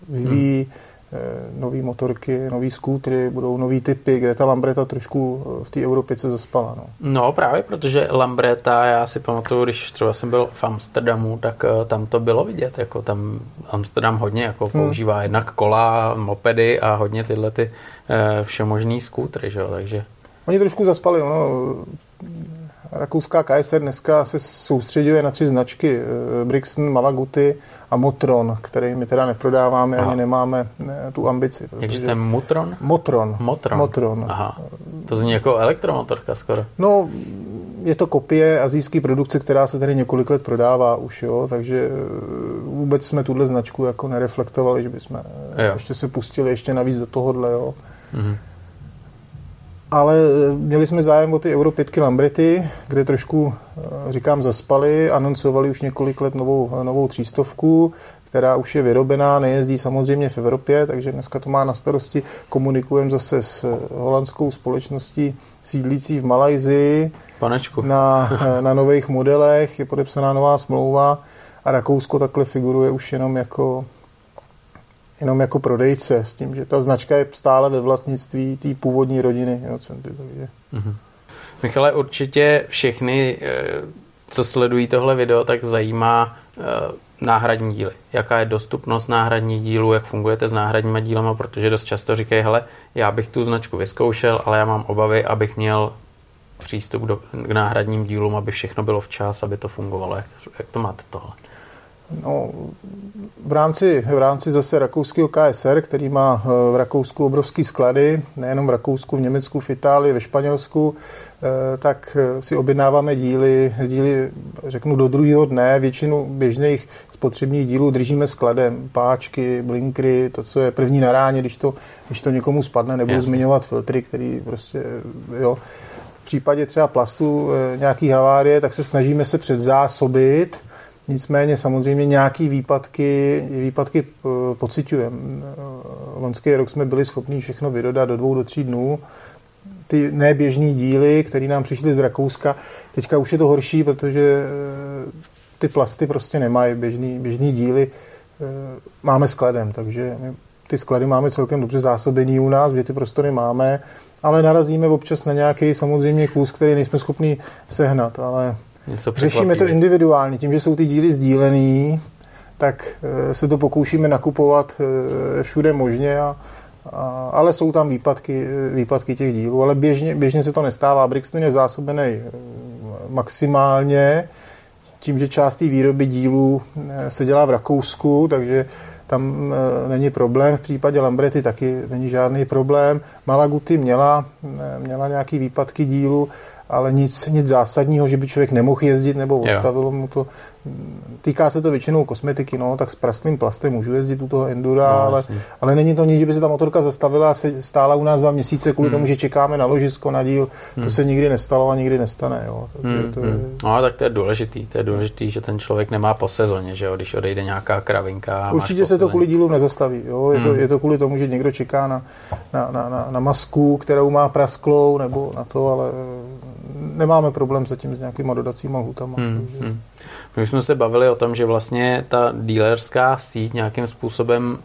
vyvíjí hmm. nové motorky, nové skútry, budou nové typy, kde ta Lambreta trošku v té Evropě se zaspala. No. no právě, protože Lambreta, já si pamatuju, když třeba jsem byl v Amsterdamu, tak tam to bylo vidět, jako tam Amsterdam hodně jako hmm. používá hmm. jednak kola, mopedy a hodně tyhle ty všemožný skútry, že jo, takže Oni trošku zaspali. No. Rakouská KSR dneska se soustředuje na tři značky. Eh, Brixton, Malaguty a Motron, který my teda neprodáváme, Aha. ani nemáme ne, tu ambici. Jakže ten Motron? Motron. Motron. Motron. Aha. To zní jako elektromotorka skoro. No, je to kopie azijské produkce, která se tady několik let prodává už, jo, takže eh, vůbec jsme tuhle značku jako nereflektovali, že bychom jo. ještě se pustili ještě navíc do tohohle, jo. Mhm. Ale měli jsme zájem o ty Euro 5 Lambrety, kde trošku, říkám, zaspali, anoncovali už několik let novou, novou třístovku, která už je vyrobená, nejezdí samozřejmě v Evropě, takže dneska to má na starosti. Komunikujeme zase s holandskou společností sídlící v Malajzii. Panečku. Na, na nových modelech je podepsaná nová smlouva a Rakousko takhle figuruje už jenom jako jenom jako prodejce s tím, že ta značka je stále ve vlastnictví té původní rodiny Inocenty. Takže. Mm-hmm. Michale, určitě všechny, eh, co sledují tohle video, tak zajímá eh, náhradní díly. Jaká je dostupnost náhradních dílů, jak fungujete s náhradníma dílama, protože dost často říkají, hele, já bych tu značku vyzkoušel, ale já mám obavy, abych měl přístup do, k náhradním dílům, aby všechno bylo včas, aby to fungovalo. Jak, jak to máte tohle? No, v rámci, v rámci zase rakouského KSR, který má eh, v Rakousku obrovský sklady, nejenom v Rakousku, v Německu, v Itálii, ve Španělsku, eh, tak eh, si objednáváme díly, díly, řeknu, do druhého dne. Většinu běžných spotřebních dílů držíme skladem. Páčky, blinkry, to, co je první na ráně, když to, když to někomu spadne, nebudu Jasně. zmiňovat filtry, který prostě, jo. V případě třeba plastu nějaký havárie, tak se snažíme se předzásobit, Nicméně samozřejmě nějaký výpadky, výpadky eh, pocitujeme. Loňský rok jsme byli schopni všechno vydodat do dvou, do tří dnů. Ty neběžní díly, které nám přišly z Rakouska, teďka už je to horší, protože eh, ty plasty prostě nemají běžný, běžný díly. Eh, máme skladem, takže ty sklady máme celkem dobře zásobený u nás, kde ty prostory máme, ale narazíme občas na nějaký samozřejmě kus, který nejsme schopni sehnat, ale Řešíme to individuálně. Tím, že jsou ty díly sdílený, tak eh, se to pokoušíme nakupovat eh, všude možně, a, a, ale jsou tam výpadky, eh, výpadky těch dílů. Ale běžně, běžně se to nestává. Brixton je zásobený maximálně, tím, že část té výroby dílů se dělá v Rakousku, takže tam není problém. V případě Lambrety taky není žádný problém. Malaguty měla, měla nějaký výpadky dílu, ale nic, nic zásadního, že by člověk nemohl jezdit nebo odstavilo mu to. Týká se to většinou kosmetiky, no, tak s prasným plastem můžu jezdit u toho endura, no, ale, ale není to nic, že by se ta motorka zastavila a stála u nás dva měsíce kvůli hmm. tomu, že čekáme na ložisko, na díl. Hmm. To se nikdy nestalo a nikdy nestane. Jo. Takže hmm. to je... Hmm. No, tak to je důležitý. To je důležitý, že ten člověk nemá po sezóně, že jo, když odejde nějaká kravinka. Určitě se to kvůli dílu nezastaví. Jo. Je, hmm. to, je to kvůli tomu, že někdo čeká na, na, na, na, na masku, kterou má prasklou, nebo na to, ale nemáme problém zatím s nějakýma dodacíma lhutama. Hmm, takže... hmm. My jsme se bavili o tom, že vlastně ta dílerská síť nějakým způsobem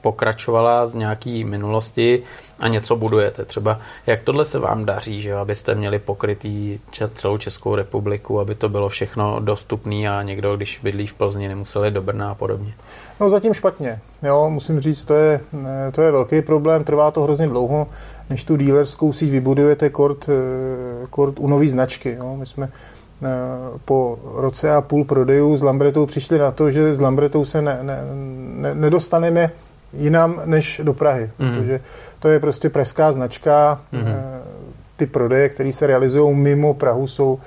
pokračovala z nějaký minulosti a něco budujete. Třeba jak tohle se vám daří, že abyste měli pokrytý celou Českou republiku, aby to bylo všechno dostupné a někdo, když bydlí v Plzni, nemuseli do Brna a podobně? No zatím špatně. Jo, musím říct, to je, to je velký problém, trvá to hrozně dlouho, než tu dílerskou síť vybudujete kort, eh, kort u nové značky. Jo. My jsme eh, po roce a půl prodejů s Lambretou přišli na to, že s Lambretou se ne, ne, ne, nedostaneme jinam než do Prahy, mm. protože to je prostě pražská značka. Mm. Ty prodeje, které se realizují mimo Prahu, jsou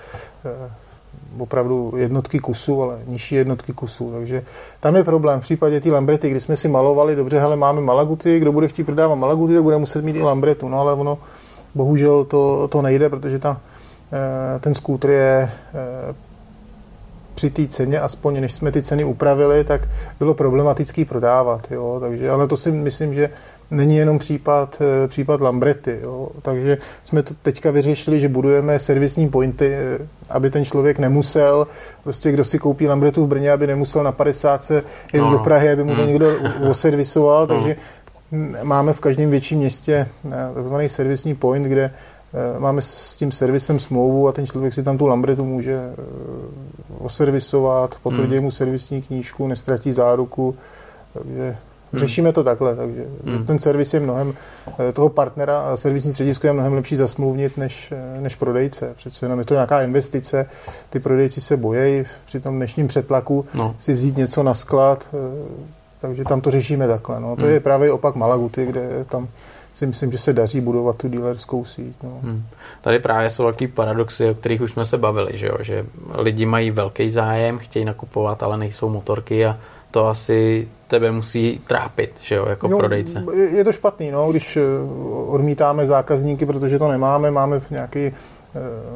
opravdu jednotky kusů, ale nižší jednotky kusů. Takže tam je problém. V případě té Lambrety, kdy jsme si malovali, dobře, hele, máme Malaguty, kdo bude chtít prodávat Malaguty, tak bude muset mít i Lambretu. No ale ono, bohužel to, to nejde, protože ta, eh, ten skútr je eh, při té ceně, aspoň než jsme ty ceny upravili, tak bylo problematický prodávat. Jo? Takže, ale to si myslím, že není jenom případ, eh, případ Lambrety. Jo. Takže jsme to teďka vyřešili, že budujeme servisní pointy, eh, aby ten člověk nemusel, prostě kdo si koupí Lambretu v Brně, aby nemusel na 50 se jet no. do Prahy, aby mu to hmm. někdo oservisoval. No. Takže máme v každém větším městě eh, takzvaný servisní point, kde máme s tím servisem smlouvu a ten člověk si tam tu Lambretu může oservisovat, potvrdí hmm. mu servisní knížku, nestratí záruku, takže Hmm. Řešíme to takhle, takže hmm. ten servis je mnohem, eh, toho partnera a servisní středisko je mnohem lepší zasmluvnit než, eh, než prodejce. Přece jenom je to nějaká investice, ty prodejci se bojejí při tom dnešním přetlaku no. si vzít něco na sklad, eh, takže tam to řešíme takhle. No. To hmm. je právě opak Malaguty, kde tam si myslím, že se daří budovat tu dealerskou síť. No. Hmm. Tady právě jsou velký paradoxy, o kterých už jsme se bavili, že, jo? že lidi mají velký zájem, chtějí nakupovat, ale nejsou motorky a to asi tebe musí trápit, že jo, jako no, prodejce. Je to špatný, no, když odmítáme zákazníky, protože to nemáme, máme nějaký,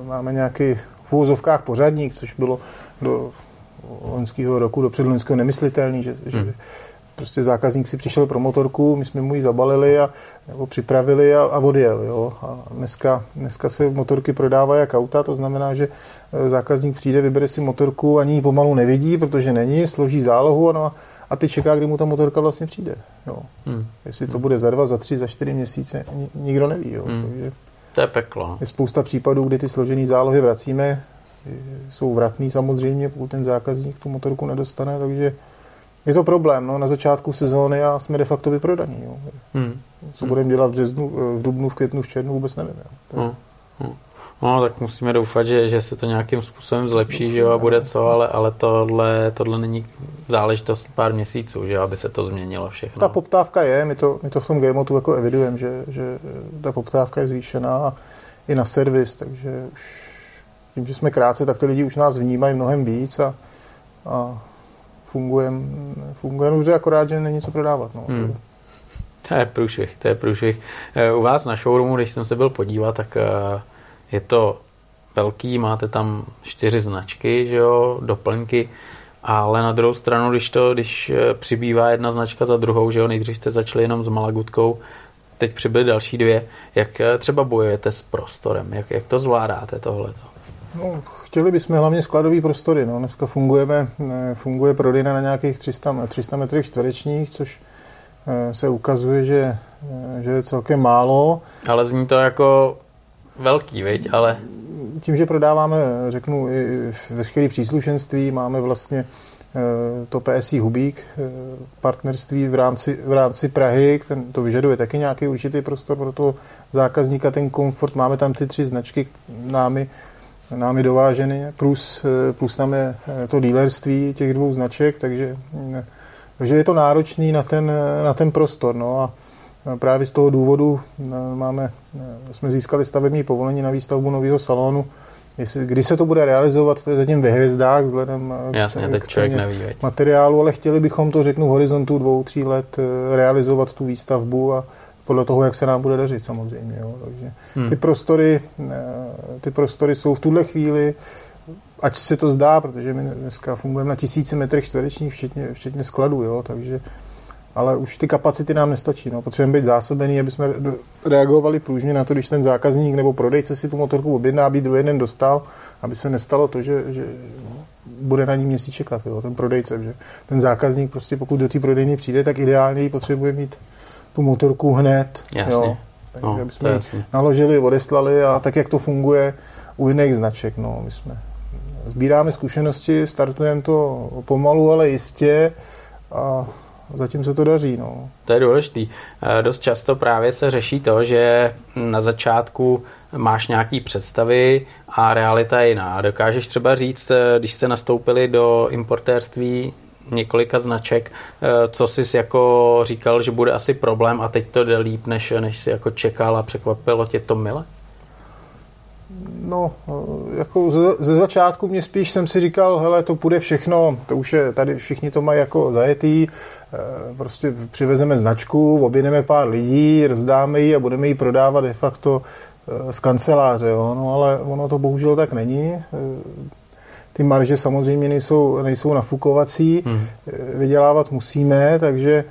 máme nějaký v úvozovkách pořadník, což bylo do loňského roku, do předloňského nemyslitelný, že, hmm. že prostě zákazník si přišel pro motorku, my jsme mu ji zabalili a, nebo připravili a, a odjel. Jo. A dneska, dneska se motorky prodávají jak auta, to znamená, že e, zákazník přijde, vybere si motorku, ani ji pomalu nevidí, protože není, složí zálohu no, a ty čeká, kdy mu ta motorka vlastně přijde. Jo. Hmm. Jestli to bude za dva, za tři, za čtyři měsíce, nikdo neví. Jo. Hmm. Takže to je peklo. Je spousta případů, kdy ty složené zálohy vracíme, jsou vratný samozřejmě, pokud ten zákazník tu motorku nedostane, takže je to problém, no, na začátku sezóny a jsme de facto vyprodaní. Jo. Hmm. Co hmm. budeme dělat v březnu, v dubnu, v květnu, v červnu, vůbec nevím. Jo. Hmm. Hmm. No, tak musíme doufat, že, že se to nějakým způsobem zlepší, že jo, a bude co, ale, ale tohle, tohle není záležitost pár měsíců, že jo, aby se to změnilo všechno. Ta poptávka je, my to, my to v tom Gameotu jako evidujeme, že, že ta poptávka je zvýšená i na servis, takže už tím, že jsme krátce, tak ty lidi už nás vnímají mnohem víc a, a fungujeme fungujem dobře, akorát, že není co prodávat. No. Hmm. To je průšvih, to je průšvih. Eh, u vás na showroomu, když jsem se byl podívat, tak eh, je to velký, máte tam čtyři značky, že jo, doplňky, ale na druhou stranu, když to, když eh, přibývá jedna značka za druhou, že jo, nejdřív jste začali jenom s Malagutkou, teď přibyly další dvě, jak třeba bojujete s prostorem, jak, jak to zvládáte tohleto? No, chtěli bychom hlavně skladové prostory. No. Dneska fungujeme, funguje prodejna na nějakých 300, 300 metrech čtverečních, což eh, se ukazuje, že, eh, že je celkem málo. Ale zní to jako velký, viď? Ale... Tím, že prodáváme, řeknu, i veškeré příslušenství, máme vlastně eh, to PSI Hubík, partnerství v rámci, v rámci Prahy, ten, to vyžaduje taky nějaký určitý prostor pro toho zákazníka, ten komfort. Máme tam ty tři značky námi námi dováženy, plus, eh, plus tam je eh, to dílerství těch dvou značek, takže, eh, takže je to náročný na ten, na ten prostor. No a právě z toho důvodu máme, jsme získali stavební povolení na výstavbu nového salonu. Jestli, kdy se to bude realizovat, to je zatím ve hvězdách vzhledem Jasně, k, k neví, materiálu, ale chtěli bychom to, řeknu, v horizontu dvou, tří let realizovat tu výstavbu a, podle toho, jak se nám bude dařit samozřejmě. Jo. Takže hmm. ty, prostory, eh, ty prostory jsou v tuhle chvíli, ať se to zdá, protože my dneska fungujeme na tisíci metrech čtverečních, včetně, včetně skladů, jo, takže ale už ty kapacity nám nestačí. No. Potřebujeme být zásobený, aby jsme reagovali pružně na to, když ten zákazník nebo prodejce si tu motorku objedná, aby druhý den dostal, aby se nestalo to, že, že bude na ní měsíc čekat, jo, ten prodejce. Že ten zákazník prostě pokud do té prodejny přijde, tak ideálně ji potřebuje mít tu motorku hned. Jasně. Jo. Takže no, jsme naložili, odeslali a tak, jak to funguje u jiných značek. No, my jsme sbíráme zkušenosti, startujeme to pomalu, ale jistě a zatím se to daří. No. To je důležitý. Eh, dost často právě se řeší to, že na začátku máš nějaký představy a realita je jiná. Dokážeš třeba říct, eh, když jste nastoupili do importérství, několika značek, eh, co jsi jako říkal, že bude asi problém a teď to jde líp, než, než jsi jako čekal a překvapilo tě to mile? No, eh, jako ze, ze začátku mě spíš jsem si říkal, hele, to půjde všechno, to už je, tady všichni to mají jako zajetý, eh, prostě přivezeme značku, objedeme pár lidí, rozdáme ji a budeme ji prodávat de facto z kanceláře, jo? no ale ono to bohužel tak není ty marže samozřejmě nejsou, nejsou nafukovací, hmm. vydělávat musíme, takže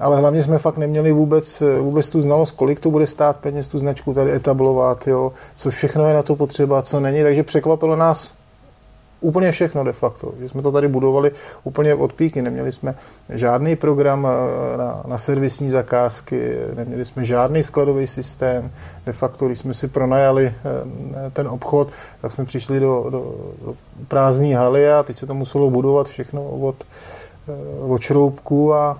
ale hlavně jsme fakt neměli vůbec, vůbec tu znalost, kolik to bude stát peněz tu značku tady etablovat, jo, co všechno je na to potřeba, co není, takže překvapilo nás úplně všechno de facto. Že jsme to tady budovali úplně od píky. Neměli jsme žádný program eh, na, na servisní zakázky, neměli jsme žádný skladový systém. De facto, když jsme si pronajali eh, ten obchod, tak jsme přišli do, do, do prázdné haly a teď se to muselo budovat všechno od, eh, od šroubku a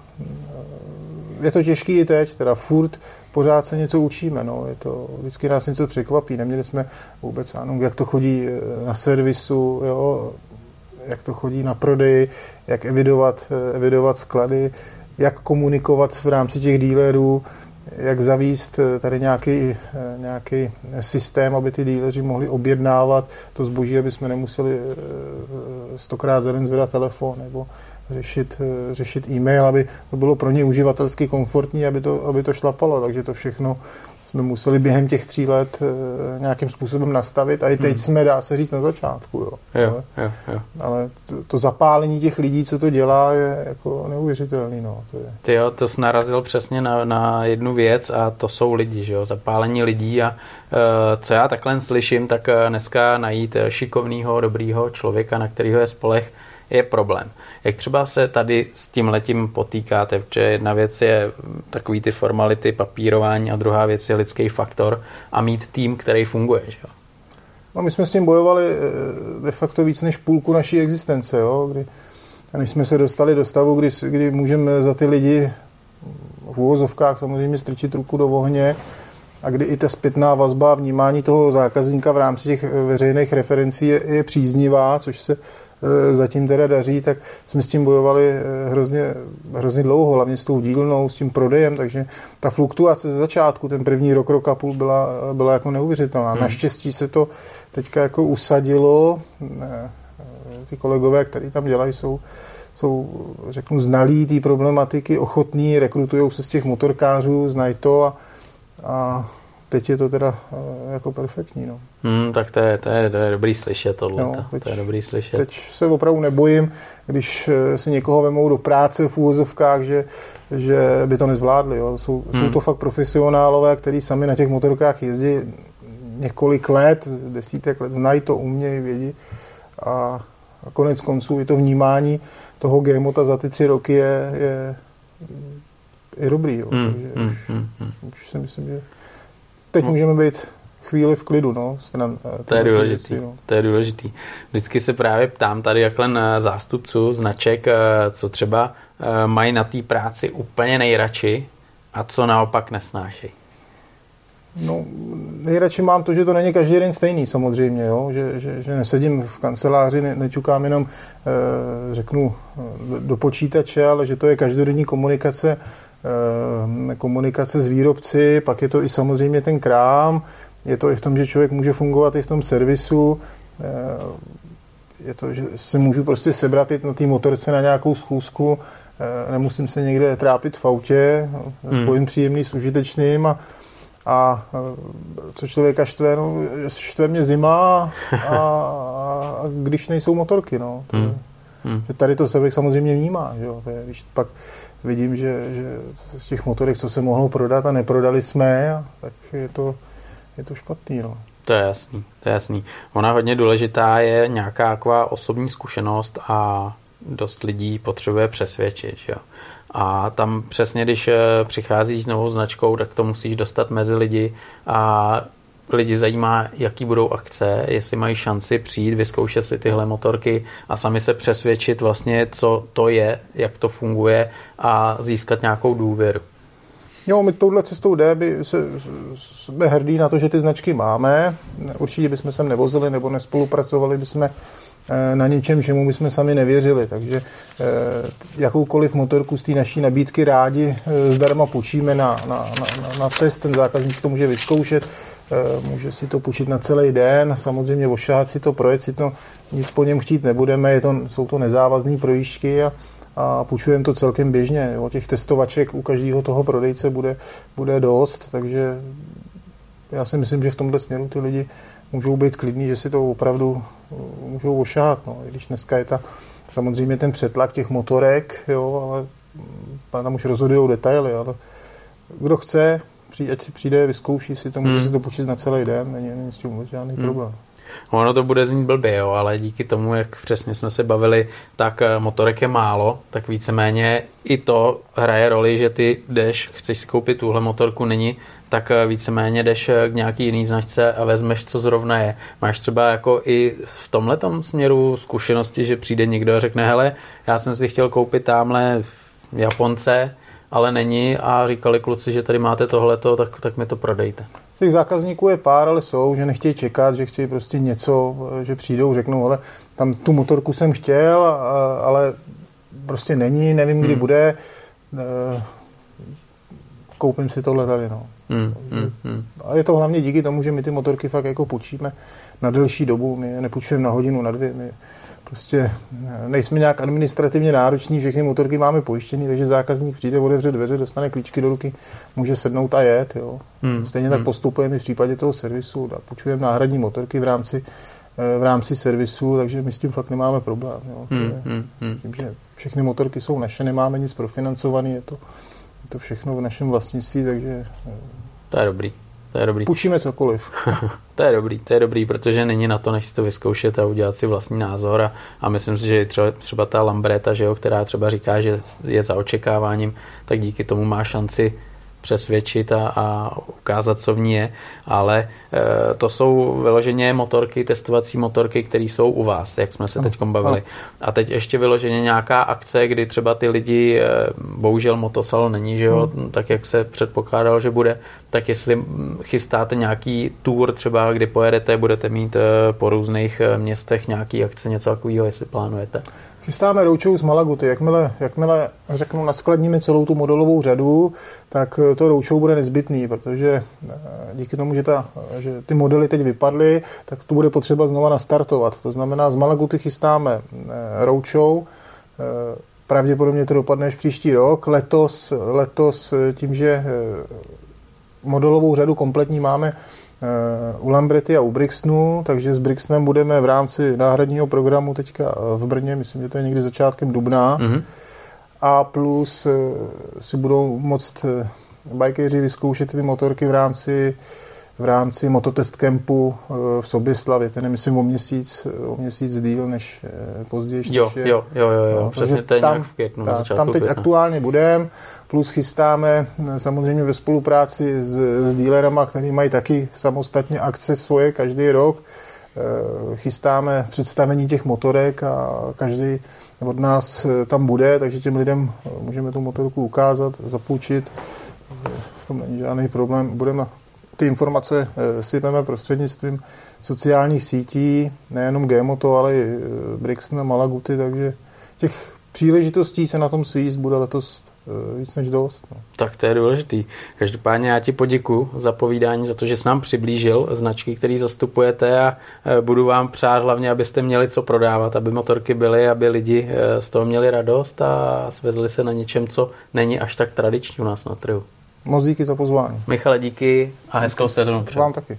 je to těžký i teď, teda furt pořád se něco učíme, no. je to, vždycky nás něco překvapí, neměli jsme vůbec, ano, jak to chodí eh, na servisu, jo, jak to chodí na prodej, jak evidovat, eh, evidovat sklady, jak komunikovat v rámci těch dílerů, jak zavíst eh, tady nějaký, nějaký systém, aby ty díleři mohli objednávat to zboží, aby jsme nemuseli stokrát za den zvedat telefon nebo, řešit, řešit e-mail, aby to bylo pro ně uživatelsky komfortní, aby to, aby to šlapalo. Takže to všechno jsme museli během těch tří let e, nějakým způsobem nastavit a i teď hmm. jsme, dá se říct, na začátku. Jo. Jo, jo, jo. Ale to, to zapálení těch lidí, co to dělá, je jako neuvěřitelný. No. To je. Ty jo, to jsi narazil přesně na, na jednu věc a to jsou lidi, že jo? zapálení lidí a e, co já takhle slyším, tak dneska najít šikovného, dobrýho člověka, na kterého je spolech, je problém. Jak třeba se tady s tím letím potýkáte, protože jedna věc je takový ty formality, papírování a druhá věc je lidský faktor a mít tým, který funguje. Že? No, my jsme s tím bojovali eh, de facto víc než půlku naší existence, jo? Kdy, než jsme se dostali do stavu, kdy, kdy můžeme za ty lidi v úvozovkách samozřejmě strčit ruku do ohně a kdy i ta zpětná vazba vnímání toho zákazníka v rámci těch veřejných referencí je, je příznivá, což se zatím teda daří, tak jsme s tím bojovali e, hrozně, hrozně dlouho, hlavně s tou dílnou, s tím prodejem, takže ta fluktuace ze začátku, ten první rok, rok a půl byla, byla jako neuvěřitelná. Hmm. Naštěstí se to teďka jako usadilo, e, ty kolegové, kteří tam dělají, jsou, jsou řeknu, znalí té problematiky, ochotní, rekrutují se z těch motorkářů, znají to a, a teď je to teda eh, jako perfektní. No. Hmm, tak to je, to, je, to je dobrý slyšet tohle. No, teď, to je dobrý slyšet. Teď se opravdu nebojím, když eh, si někoho vemou do práce v úvozovkách, že, že by to nezvládli. Jo. Jsou, hmm. jsou to fakt profesionálové, kteří sami na těch motorkách jezdí několik let, desítek let, znají to, umějí, vědí. A konec konců i to vnímání toho Gémota za ty tři roky je, je, je dobrý. Jo. Hmm, Takže hmm, už, hmm. už si myslím, že teď no. můžeme být chvíli v klidu, no, stran, eh, to je důležitý, věci, no. to je důležitý. Vždycky se právě ptám tady jakhle na zástupců značek, eh, co třeba eh, mají na té práci úplně nejradši a co naopak nesnášejí. No, nejradši mám to, že to není každý den stejný samozřejmě, jo? Že, že, že nesedím v kanceláři, ne, neťukám jenom, e, řeknu, do počítače, ale že to je každodenní komunikace Eh, komunikace s výrobci, pak je to i samozřejmě ten krám, je to i v tom, že člověk může fungovat i v tom servisu, eh, je to, že si můžu prostě sebrat na té motorce na nějakou schůzku, eh, nemusím se někde trápit v autě, hmm. spojím příjemný s užitečným a, a co člověka štve, no, štve mě zima a, a když nejsou motorky, no. Hmm. Hmm. Tady to člověk samozřejmě vnímá, že jo, to je, když pak vidím, že, že z těch motorek, co se mohlo prodat a neprodali jsme, tak je to, je to špatný. No. To je jasný, to je jasný. Ona hodně důležitá je nějaká taková osobní zkušenost a dost lidí potřebuje přesvědčit. Jo. A tam přesně, když eh, přicházíš s novou značkou, tak to musíš dostat mezi lidi a lidi zajímá, jaký budou akce, jestli mají šanci přijít, vyzkoušet si tyhle motorky a sami se přesvědčit vlastně, co to je, jak to funguje a získat nějakou důvěru. Jo, my touhle cestou jde, by se, jsme hrdí na to, že ty značky máme. Určitě bychom sem nevozili nebo nespolupracovali bychom eh, na něčem, čemu bychom sami nevěřili. Takže eh, jakoukoliv motorku z té naší nabídky rádi eh, zdarma půjčíme na, na, na, na test, ten zákazník to může vyzkoušet, může si to půjčit na celý den, samozřejmě ošát si to, projet si to, nic po něm chtít nebudeme, je to, jsou to nezávazné projížďky a, a půjčujeme to celkem běžně. Jo. Těch testovaček u každého toho prodejce bude, bude dost, takže já si myslím, že v tomto směru ty lidi můžou být klidní, že si to opravdu eh, můžou ošát. No. I když dneska je ta, samozřejmě ten přetlak těch motorek, jo, ale mm, tam už rozhodují detaily, ale kdo chce, přijde, ať si přijde, vyzkouší si to, může hmm. si to počít na celý den, není, není s tím vůbec žádný hmm. problém. Ono to bude znít blbě, jo, ale díky tomu, jak přesně jsme se bavili, tak eh, motorek je málo, tak víceméně i to hraje roli, že ty jdeš, chceš si koupit tuhle motorku, není, tak eh, víceméně jdeš eh, k nějaký jiný značce a vezmeš, co zrovna je. Máš třeba jako i v tomhle směru zkušenosti, že přijde někdo a řekne, hele, já jsem si chtěl koupit tamhle Japonce, ale není a říkali kluci, že tady máte tohleto, tak, tak mi to prodejte. Těch zákazníků je pár, ale jsou, že nechtějí čekat, že chtějí prostě něco, že přijdou, řeknou, ale tam tu motorku jsem chtěl, ale prostě není, nevím, kdy hmm. bude, e, koupím si tohle tady, no. Hmm, hmm, hmm. A je to hlavně díky tomu, že my ty motorky fakt jako půjčíme na delší dobu, my je nepůjčujeme na hodinu, na dvě, my prostě nejsme nějak administrativně nároční, všechny motorky máme pojištěný, takže zákazník přijde, otevře dveře, dostane klíčky do ruky, může sednout a jet. Jo. Hmm. Stejně tak hmm. postupujeme v případě toho servisu, a půjčujeme náhradní motorky v rámci, v rámci servisu, takže my s tím fakt nemáme problém. Jo. Hmm. Je, hmm. hmm. Tím, že všechny motorky jsou naše, nemáme nic profinancované, je to, je to všechno v našem vlastnictví, takže... To je dobrý. To je dobrý. Půjčíme cokoliv. to je dobrý, to je dobrý, protože není na to, než si to vyzkoušet a udělat si vlastní názor a, a myslím si, že třeba, třeba ta Lambreta, že jo, která třeba říká, že je za očekáváním, tak díky tomu má šanci přesvědčit a, a ukázat, co v ní je, ale e, to jsou vyloženě motorky, testovací motorky, které jsou u vás, jak jsme se teď bavili. A teď ještě vyloženě nějaká akce, kdy třeba ty lidi, e, bohužel motosalon není, že jo, hmm. tak jak se předpokládal, že bude, tak jestli chystáte nějaký tour třeba, kdy pojedete, budete mít e, po různých e, městech nějaký akce, něco takového, jestli plánujete. Chystáme roučou z Malaguty. Jakmile, jakmile řeknu, naskladníme celou tu modelovou řadu, tak eh, to roučou bude nezbytný, protože eh, díky tomu, že, ta, že ty modely teď vypadly, tak to bude potřeba znova nastartovat. To znamená, z Malaguty chystáme eh, roučou, pravděpodobně to dopadne až příští rok. Letos, letos tím, že modelovou řadu kompletní máme u Lambrety a u Brixnu, takže s Brixnem budeme v rámci náhradního programu teďka v Brně, myslím, že to je někdy začátkem dubna. Mm-hmm. A plus eh, si budou moct eh, bajkeři vyzkoušet ty motorky v rámci v rámci mototest kempu eh, v Soběslavě. Ten je, myslím, o měsíc, o měsíc díl než později. Jo, je, jo, jo, jo, jo. No, přesně ten tam, v květnu, ta, Tam teď května. aktuálně budeme, plus chystáme samozřejmě ve spolupráci s, s dílerama, kteří mají taky samostatně akce svoje každý rok. Chystáme představení těch motorek a každý od nás tam bude, takže těm lidem můžeme tu motorku ukázat, zapůjčit. V tom není žádný problém. Budeme ty informace eh, sypeme prostřednictvím sociálních sítí, nejenom Gmoto, ale i eh, Brixton a Malaguty, takže těch příležitostí se na tom svíst bude letos Eh, víc než dost. No. Tak to je důležitý. Každopádně já ti poděkuji za povídání, za to, že jsi nám přiblížil značky, které zastupujete a budu vám přát hlavně, abyste měli co prodávat, aby motorky byly, aby lidi z toho měli radost a svezli se na něčem, co není až tak tradiční u nás na trhu. Moc díky za pozvání. Michale, díky a hezkou sezonu. Vám taky.